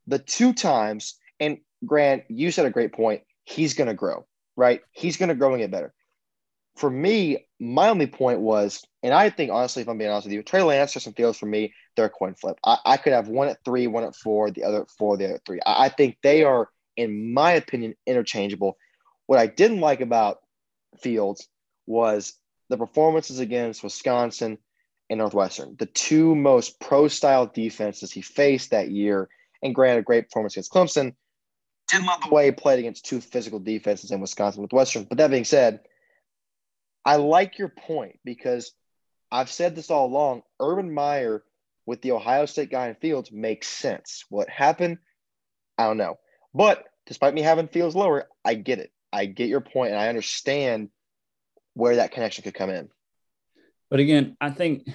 the two times, and Grant, you said a great point. He's going to grow, right? He's going to grow and get better. For me, my only point was, and I think honestly, if I'm being honest with you, Trey Lance, Justin Fields for me, they're a coin flip. I, I, could have one at three, one at four, the other at four, the other at three. I, I think they are, in my opinion, interchangeable. What I didn't like about Fields was the performances against Wisconsin and Northwestern, the two most pro style defenses he faced that year. And granted, great performance against Clemson didn't love the way he played against two physical defenses in Wisconsin with Western. But that being said, I like your point because I've said this all along. Urban Meyer with the Ohio State guy in Fields makes sense. What happened? I don't know. But despite me having Fields lower, I get it. I get your point and I understand where that connection could come in. But again, I think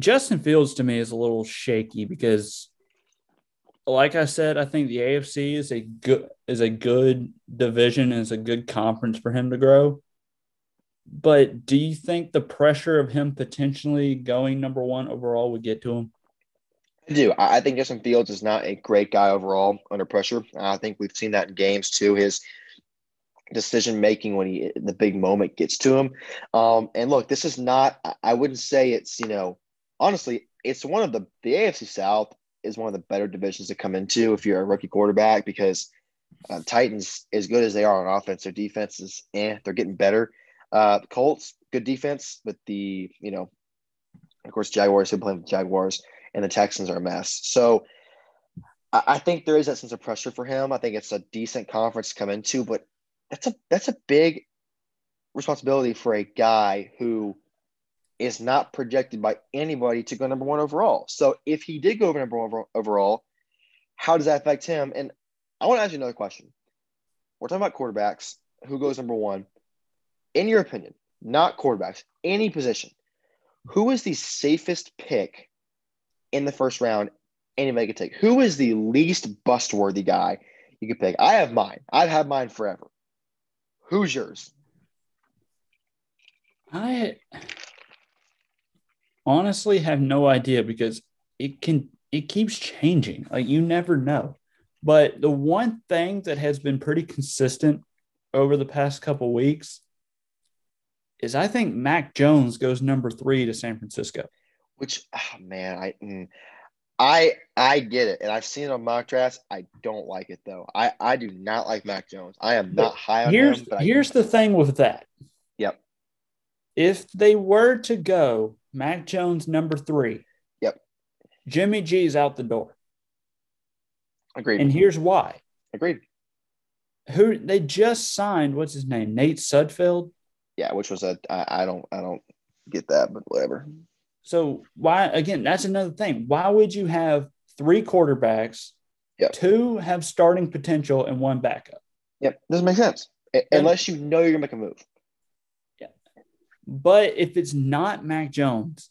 Justin Fields to me is a little shaky because like I said, I think the AFC is a good is a good division is a good conference for him to grow. But do you think the pressure of him potentially going number one overall would get to him? I do. I think Justin Fields is not a great guy overall under pressure. I think we've seen that in games too. His decision making when he the big moment gets to him. Um, and look, this is not. I wouldn't say it's you know honestly, it's one of the the AFC South is one of the better divisions to come into if you're a rookie quarterback because uh, Titans, as good as they are on offense, their defense is eh, they're getting better. Uh, Colts, good defense, but the you know, of course, Jaguars who play with Jaguars and the Texans are a mess. So I, I think there is that sense of pressure for him. I think it's a decent conference to come into, but that's a that's a big responsibility for a guy who is not projected by anybody to go number one overall. So if he did go over number one overall, how does that affect him? And I want to ask you another question. We're talking about quarterbacks. Who goes number one? In your opinion, not quarterbacks, any position. Who is the safest pick in the first round anybody could take? Who is the least bust worthy guy you could pick? I have mine. I've had mine forever. Who's yours? I honestly have no idea because it can it keeps changing. Like you never know. But the one thing that has been pretty consistent over the past couple weeks is I think Mac Jones goes number three to San Francisco. Which oh man, I mm, I I get it, and I've seen it on mock drafts. I don't like it though. I I do not like Mac Jones. I am not high on here's, him. But here's the thing with that. Yep. If they were to go Mac Jones number three. Yep. Jimmy G is out the door. Agreed. And here's why. Agreed. Who they just signed? What's his name? Nate Sudfeld. Yeah, which was a I, I don't I don't get that, but whatever. So why again? That's another thing. Why would you have three quarterbacks? Yep. Two have starting potential and one backup. Yep, doesn't make sense unless you know you're gonna make a move. But if it's not Mac Jones,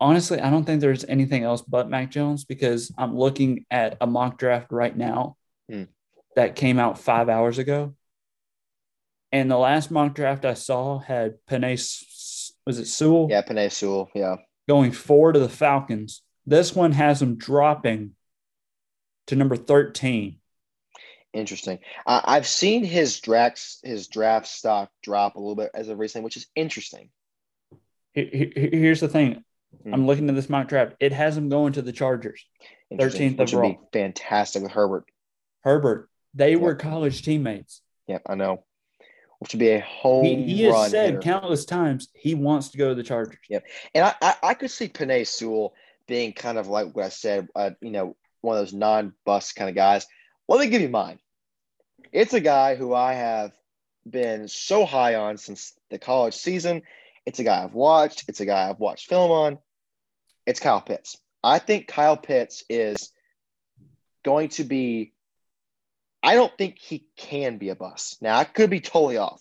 honestly, I don't think there's anything else but Mac Jones because I'm looking at a mock draft right now hmm. that came out five hours ago. And the last mock draft I saw had Penei, was it Sewell? Yeah, Penei Sewell. Yeah. Going four to the Falcons. This one has him dropping to number 13. Interesting. Uh, I've seen his draft his draft stock drop a little bit as of recently, which is interesting. Here's the thing. Hmm. I'm looking at this mock draft. It has him going to the Chargers. 13th which overall. Would be fantastic with Herbert. Herbert. They yep. were college teammates. Yep, I know. Which would be a home he, he has said hitter. countless times he wants to go to the Chargers. Yep. And I, I, I could see Penei Sewell being kind of like what I said, uh, you know, one of those non-bust kind of guys – let me give you mine. It's a guy who I have been so high on since the college season. It's a guy I've watched. It's a guy I've watched film on. It's Kyle Pitts. I think Kyle Pitts is going to be, I don't think he can be a bust. Now, I could be totally off.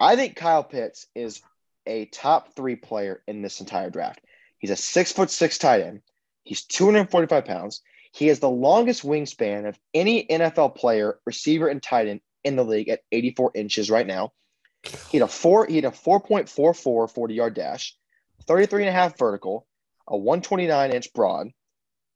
I think Kyle Pitts is a top three player in this entire draft. He's a six foot six tight end. He's 245 pounds. He has the longest wingspan of any NFL player, receiver, and tight end in the league at 84 inches right now. He had a four, he had a 4.44 40 yard dash, 33 and a half vertical, a 129 inch broad.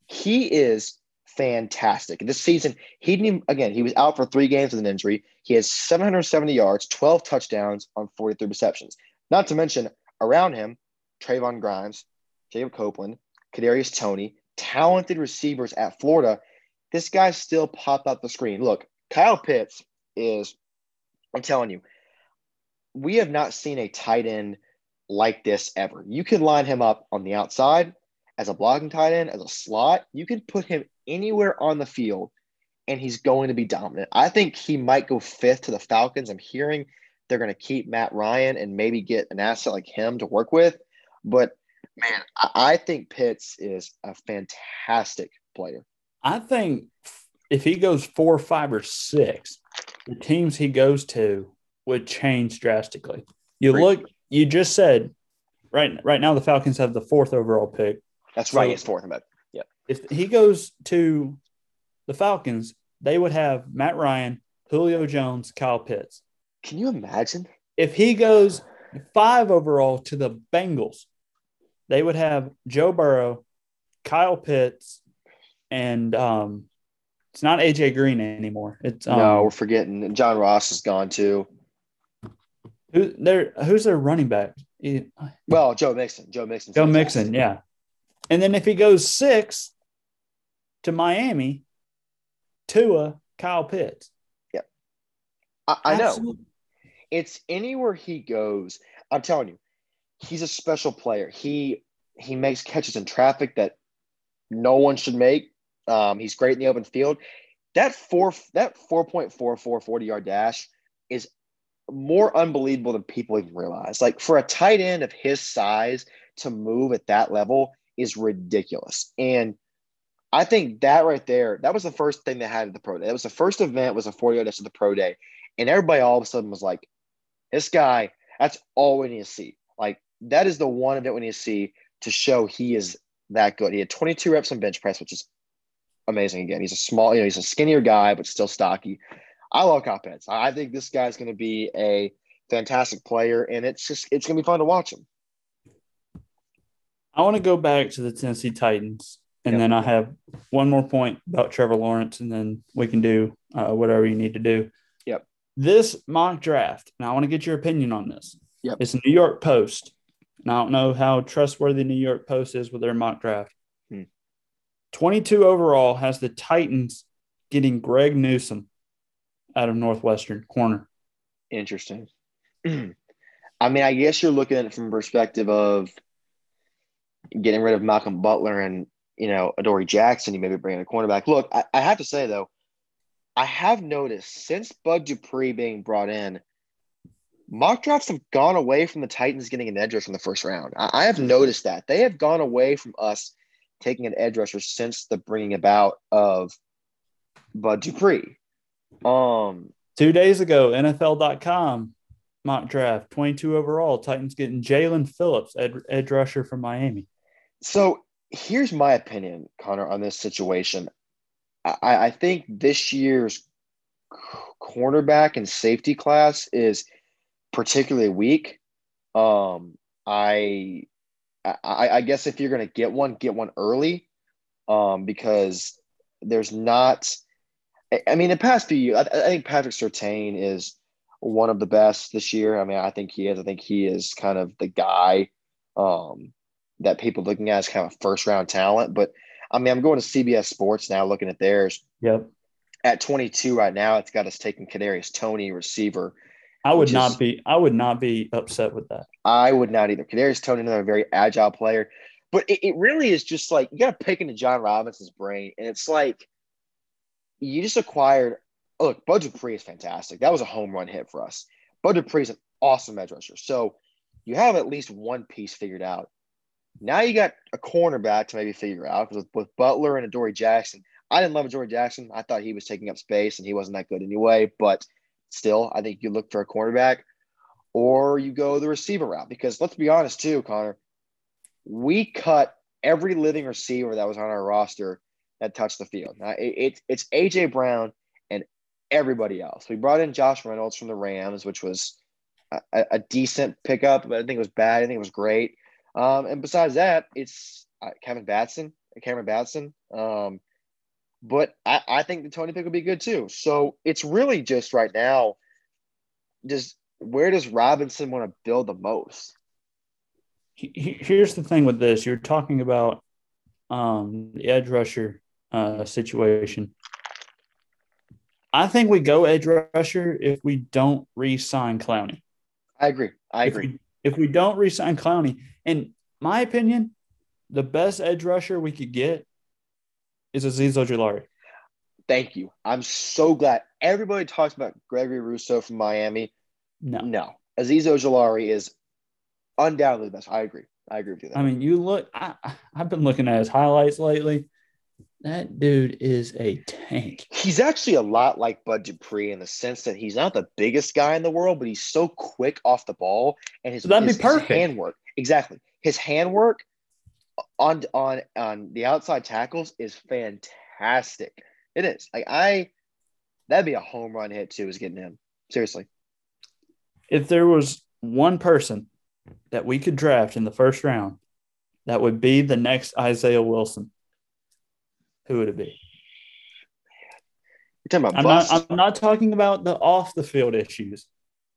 He is fantastic. This season, he didn't even, again, he was out for three games with an injury. He has 770 yards, 12 touchdowns on 43 receptions. Not to mention around him, Trevon Grimes, Jacob Copeland, Kadarius Toney, talented receivers at Florida, this guy still popped up the screen. Look, Kyle Pitts is, I'm telling you, we have not seen a tight end like this ever. You can line him up on the outside as a blocking tight end, as a slot. You can put him anywhere on the field and he's going to be dominant. I think he might go fifth to the Falcons. I'm hearing they're going to keep Matt Ryan and maybe get an asset like him to work with. But man, I think Pitts is a fantastic player. I think if he goes four, five, or six, the teams he goes to would change drastically. You Great. look, you just said right right now the Falcons have the fourth overall pick. That's right, he's fourth. But yeah, if he goes to the Falcons, they would have Matt Ryan, Julio Jones, Kyle Pitts. Can you imagine? If he goes five overall to the Bengals, they would have Joe Burrow, Kyle Pitts, and um, it's not AJ Green anymore. It's um, no, we're forgetting. John Ross is gone too. Who their who's their running back? Well, Joe Mixon. Joe Mixon. Joe Mixon, yeah. And then if he goes six to Miami, Tua, Kyle Pitts. Yep. I, I know. It's anywhere he goes. I'm telling you, he's a special player. He he makes catches in traffic that no one should make. Um, he's great in the open field. That four that 4.44 40 yard dash is more unbelievable than people even realize. Like for a tight end of his size to move at that level is ridiculous. And I think that right there, that was the first thing they had at the pro day. That was the first event was a 40 yard dash at the pro day. And everybody all of a sudden was like, this guy, that's all we need to see. Like that is the one event we need to see to show he is that good. He had 22 reps on bench press, which is amazing. Again, he's a small, you know, he's a skinnier guy, but still stocky. I love Pitts. I think this guy's going to be a fantastic player, and it's just it's going to be fun to watch him. I want to go back to the Tennessee Titans, and yep. then I have one more point about Trevor Lawrence, and then we can do uh, whatever you need to do. Yep. This mock draft, and I want to get your opinion on this. Yep. It's New York Post. And I don't know how trustworthy New York Post is with their mock draft. Hmm. 22 overall has the Titans getting Greg Newsome out of Northwestern corner. Interesting. <clears throat> I mean, I guess you're looking at it from perspective of getting rid of Malcolm Butler and, you know, Adoree Jackson, you maybe bring in a cornerback. Look, I, I have to say, though, I have noticed since Bud Dupree being brought in, mock drafts have gone away from the Titans getting an edge rusher in the first round. I, I have noticed that. They have gone away from us taking an edge rusher since the bringing about of Bud Dupree. Um, two days ago, NFL.com mock draft, 22 overall. Titans getting Jaelan Phillips, ed, edge rusher from Miami. So here's my opinion, Connor, on this situation. I, I think this year's cornerback and safety class is particularly weak. Um, I, I, I guess if you're going to get one, get one early, um, because there's not I mean, the past few years, I, I think Patrick Surtain is one of the best this year. I mean, I think he is. I think he is kind of the guy um, that people looking at as kind of first round talent. But I mean, I'm going to CBS Sports now, looking at theirs. Yep. At 22 right now, it's got us taking Kadarius Toney, receiver. I would not is, be. I would not be upset with that. I would not either. Kadarius Toney, another very agile player, but it, it really is just like you got to pick into Jon Robinson's brain, and it's like you just acquired. Look, Bud Dupree is fantastic. That was a home run hit for us. Bud Dupree is an awesome edge rusher. So you have at least one piece figured out. Now you got a cornerback to maybe figure out because with, with, Butler and Adoree Jackson, I didn't love Adoree Jackson. I thought he was taking up space and he wasn't that good anyway. But still, I think you look for a cornerback or you go the receiver route because let's be honest too, Connor. We cut every living receiver that was on our roster that touched the field. Now, it, it, it's AJ Brown and everybody else. We brought in Josh Reynolds from the Rams, which was a, a decent pickup, but I think it was bad. I think it was great. Um, and besides that, it's uh, Kevin Batson, Cameron Batson. Um, but I, I think the Toney pick would be good too. So it's really just right now, just where does Robinson want to build the most? Here's the thing with this: you're talking about um, the edge rusher uh, situation. I think we go edge rusher if we don't re-sign Clowney. I agree. I agree. If we, if we don't re-sign Clowney, in my opinion, the best edge rusher we could get is Azeez Ojulari. Thank you. I'm so glad. Everybody talks about Gregory Rousseau from Miami. No. No. Azeez Ojulari is undoubtedly the best. I agree. I agree with you. There. I mean, you look. I, I've been looking at his highlights lately. That dude is a tank. He's actually a lot like Bud Dupree in the sense that he's not the biggest guy in the world, but he's so quick off the ball and his, so that'd his, be perfect. His handwork. Exactly. His handwork on on on the outside tackles is fantastic. It is. Like I That'd be a home run hit too. Is getting him seriously. If there was one person that we could draft in the first round, that would be the next Isaiah Wilson. Who would it be? You're talking about I'm bust. not. I'm not talking about the off the field issues.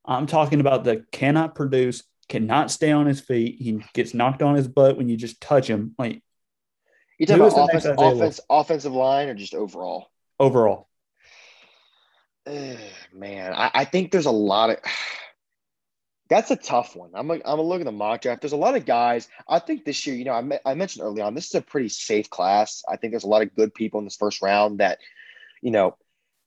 I'm talking about the cannot produce, cannot stay on his feet. He gets knocked on his butt when you just touch him. Like you talking about offense, offense, offensive line or just overall? overall, Ugh, man, I, I think there's a lot of. <sighs> That's a tough one. I'm I'm gonna look at the mock draft. There's a lot of guys. I think this year, you know, I, I mentioned early on, this is a pretty safe class. I think there's a lot of good people in this first round that, you know,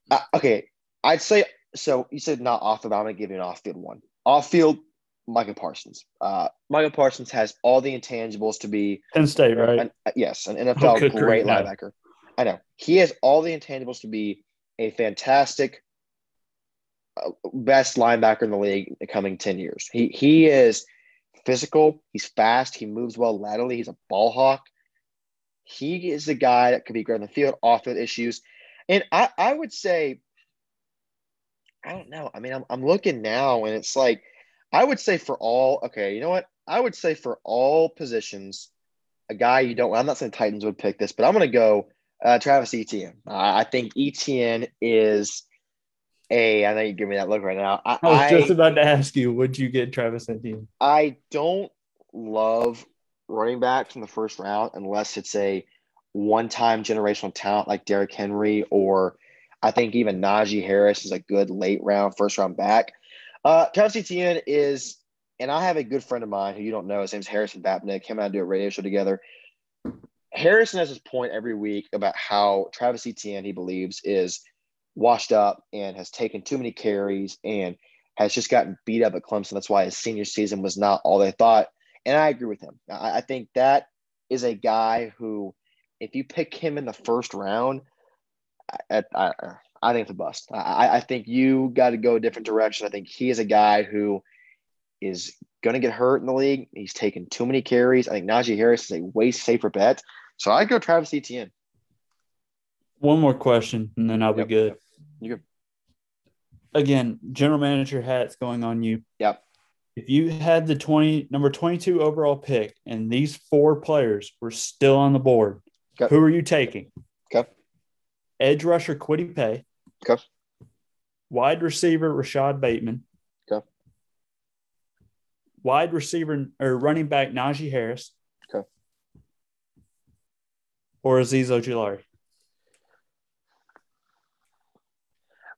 uh, okay, I'd say so. You said not off field. I'm gonna give you an off field one. Off field, Michael Parsons. Uh, Michael Parsons has all the intangibles to be Penn State, right? an, uh, yes, an NFL good great linebacker. I know he has all the intangibles to be a fantastic, uh, best linebacker in the league in the coming ten years. He he is physical. He's fast. He moves well laterally. He's a ball hawk. He is the guy that could be great on the field, off field issues, and I I would say. I don't know. I mean, I'm, I'm looking now and it's like, I would say for all, okay, you know what? I would say for all positions, a guy you don't, I'm not saying Titans would pick this, but I'm going to go uh, Travis Etienne. Uh, I think Etienne is a, I know you give me that look right now. I, I was I, just about to ask you, would you get Travis Etienne? I don't love running backs in the first round unless it's a one time generational talent like Derrick Henry or I think even Najee Harris is a good late round, first round back. Uh, Travis Etienne is, and I have a good friend of mine who you don't know. His name's Harrison Babnick. Him and I do a radio show together. Harrison has this point every week about how Travis Etienne, he believes, is washed up and has taken too many carries and has just gotten beat up at Clemson. That's why his senior season was not all they thought. And I agree with him. I, I think that is a guy who, if you pick him in the first round, I, I, I think it's a bust. I, I think you got to go a different direction. I think he is a guy who is going to get hurt in the league. He's taken too many carries. I think Najee Harris is a way safer bet. So I go Travis Etienne. One more question, and then I'll Yep. be good. You good. Again, general manager hats going on you. Yep. If you had the 20 number 22 overall pick and these four players were still on the board, Okay. who are you taking? Okay. Edge rusher Kwity Paye. Okay. Wide receiver Rashod Bateman. Okay. Wide receiver or running back Najee Harris. Okay. Or Azeez Ojulari.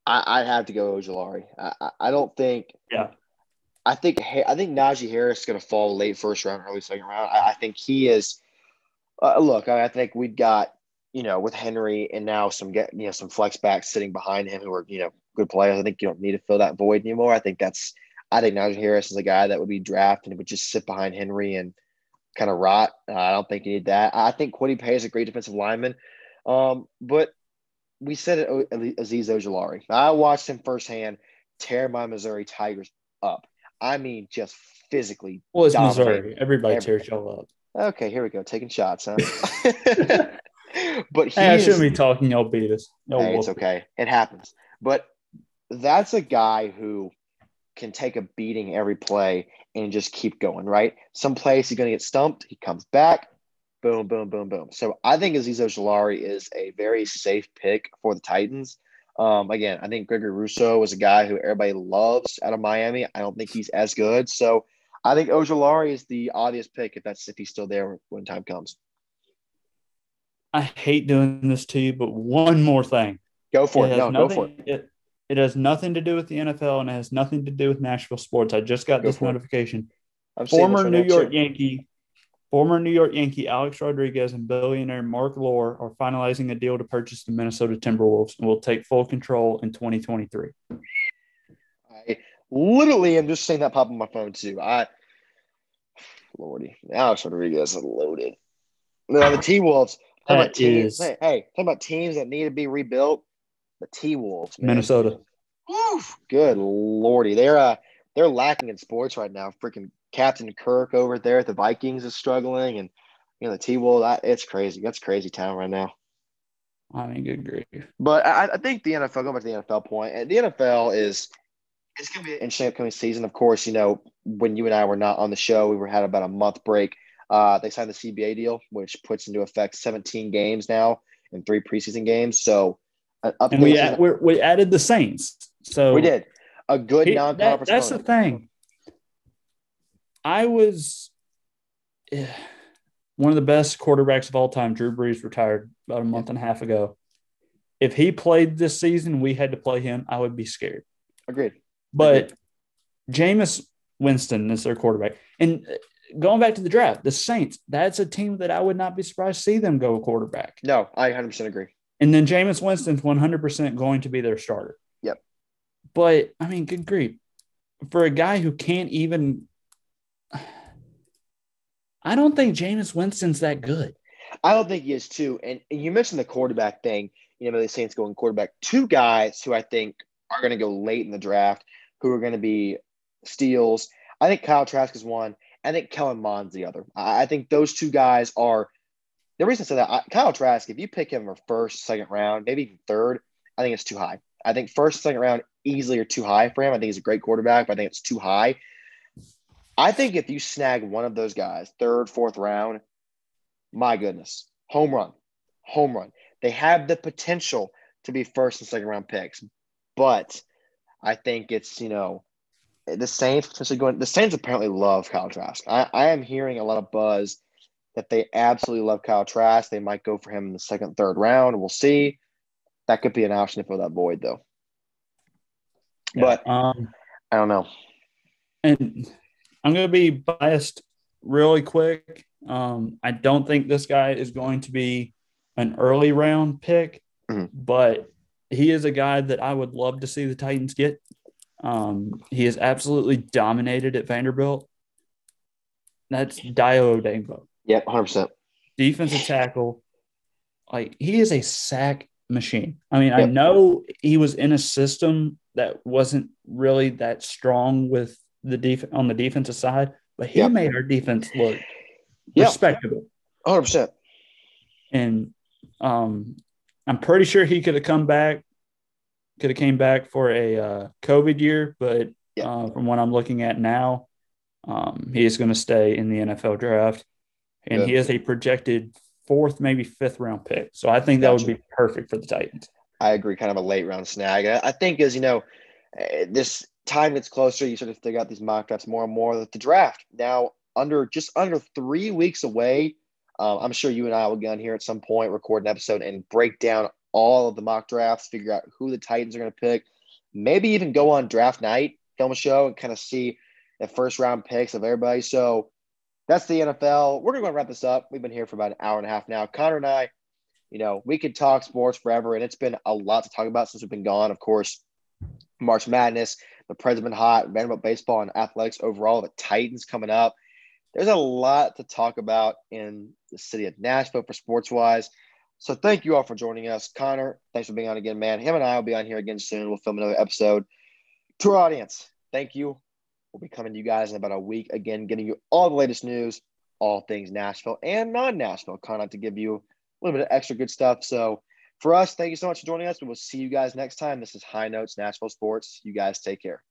I, I'd have to go Ojulari. I, I, don't think. Yeah. I think I think Najee Harris is going to fall late first round, early second round. I, I think he is. Uh, look, I, I think we've got you know with Henry and now some get you know some flex backs sitting behind him who are you know good players. I think you don't need to fill that void anymore. I think that's. I think Najee Harris is a guy that would be drafted and would just sit behind Henry and kind of rot. Uh, I don't think you need that. I think Kwity Paye is a great defensive lineman, um, but we said it, O- Azeez Ojulari. I watched him firsthand tear my Missouri Tigers up. I mean, just physically. Well, it's dominate Missouri. Everybody everything. tears y'all up. Okay, here we go, taking shots, huh? <laughs> <laughs> <laughs> but he Hey, I shouldn't be talking. Y'all beat us. Y'all hey, it's okay. It happens. But that's a guy who can take a beating every play and just keep going, right? Some plays he's going to get stumped. He comes back. Boom, boom, boom, boom. So I think Azeez Ojulari is a very safe pick for the Titans. Um, again, I think Gregory Rousseau is a guy who everybody loves out of Miami. I don't think he's as good. So I think Ojulari is the obvious pick if that's if he's still there when time comes. I hate doing this to you, but one more thing. Go for it. has No, go for it. it. It has nothing to do with the NFL and it has nothing to do with Nashville sports. I just got Go this notification. I'm seeing this Former New York too. Yankee, former New York Yankee Alex Rodriguez and billionaire Marc Lore are finalizing a deal to purchase the Minnesota Timberwolves and will take full control in 2023. I literally am just seeing that pop on my phone too. I, Lordy, Alex Rodriguez is loaded. No, the T Wolves. Talk about teams. is- Hey, hey, talk about teams that need to be rebuilt. The T Wolves, Minnesota. Woof, good lordy, they're uh they're lacking in sports right now. Freaking Captain Kirk over there at the Vikings is struggling, and you know the T Wolves. It's crazy. That's crazy town right now. I mean, good grief. But I, I think the NFL, going back to the NFL point, and the NFL is it's going to be an interesting upcoming season. Of course, you know, when you and I were not on the show, we were had about a month break. Uh, they signed the CBA deal, which puts into effect 17 games now and three preseason games. So, uh, and we, we added the Saints. So we did a good non-conference. That, that's opponent. the thing. I was eh, one of the best quarterbacks of all time. Drew Brees retired about a month and a half ago. If he played this season, we had to play him. I would be scared. Agreed. But Agreed. Jameis Winston is their quarterback, and uh, going back to the draft, the Saints. That's a team that I would not be surprised to see them go a quarterback. No, I 100% agree. And then Jameis Winston's 100% going to be their starter. Yep. But I mean, good grief. For a guy who can't even I don't think Jameis Winston's that good. I don't think he is too. And, and you mentioned the quarterback thing. You know, the Saints going quarterback. Two guys who I think are going to go late in the draft, who are going to be steals. I think Kyle Trask is one. I think Kellen Mond's the other. I, think those two guys are the reason I say that. I, Kyle Trask, if you pick him for first, second round, maybe even third, I think it's too high. I think first, second round easily are too high for him. I think he's a great quarterback, but I think it's too high. I think if you snag one of those guys, third, fourth round, my goodness, home run, home run. They have the potential to be first and second round picks, but I think it's you know the Saints potentially going. The Saints apparently love Kyle Trask. I, I am hearing a lot of buzz that they absolutely love Kyle Trask. They might go for him in the second, third round. We'll see. That could be an option to fill that void, though. Yeah, but um, I don't know. And I'm going to be biased really quick. Um, I don't think this guy is going to be an early round pick, mm-hmm. but he is a guy that I would love to see the Titans get. Um, he is absolutely dominated at Vanderbilt. That's Dayo Odeyingbo. Yep, 100%. Defensive tackle. Like, he is a sack machine. I mean, yep. I know he was in a system that wasn't really that strong with the def- on the defensive side, but he yep. made our defense look yep. respectable. 100%. And um, I'm pretty sure he could have come back, could have came back for a uh, COVID year, but yep. uh, from what I'm looking at now, um, he is going to stay in the NFL draft. And Good. he is a projected fourth, maybe fifth round pick. So I think that would be perfect for the Titans. I agree, kind of a late round snag. I think as you know, eh, this time gets closer, you sort of figure out these mock drafts more and more. That the draft now under just under three weeks away. Um, I'm sure you and I will get on here at some point, record an episode, and break down all of the mock drafts, figure out who the Titans are going to pick, maybe even go on draft night, film a show, and kind of see the first round picks of everybody. So that's the NFL. We're going to wrap this up. We've been here for about an hour and a half now. Connor and I, you know, we could talk sports forever, and it's been a lot to talk about since we've been gone. Of course, March Madness, the President Hot, Vanderbilt baseball, and athletics overall. The Titans coming up. There's a lot to talk about in the city of Nashville for sports wise. So thank you all for joining us. Connor, thanks for being on again, man. Him and I will be on here again soon. We'll film another episode. To our audience, thank you. We'll be coming to you guys in about a week again, getting you all the latest news, all things Nashville and non Nashville content to give you a little bit of extra good stuff. So for us, thank you so much for joining us. We will see you guys next time. This is High Notes Nashville Sports. You guys take care.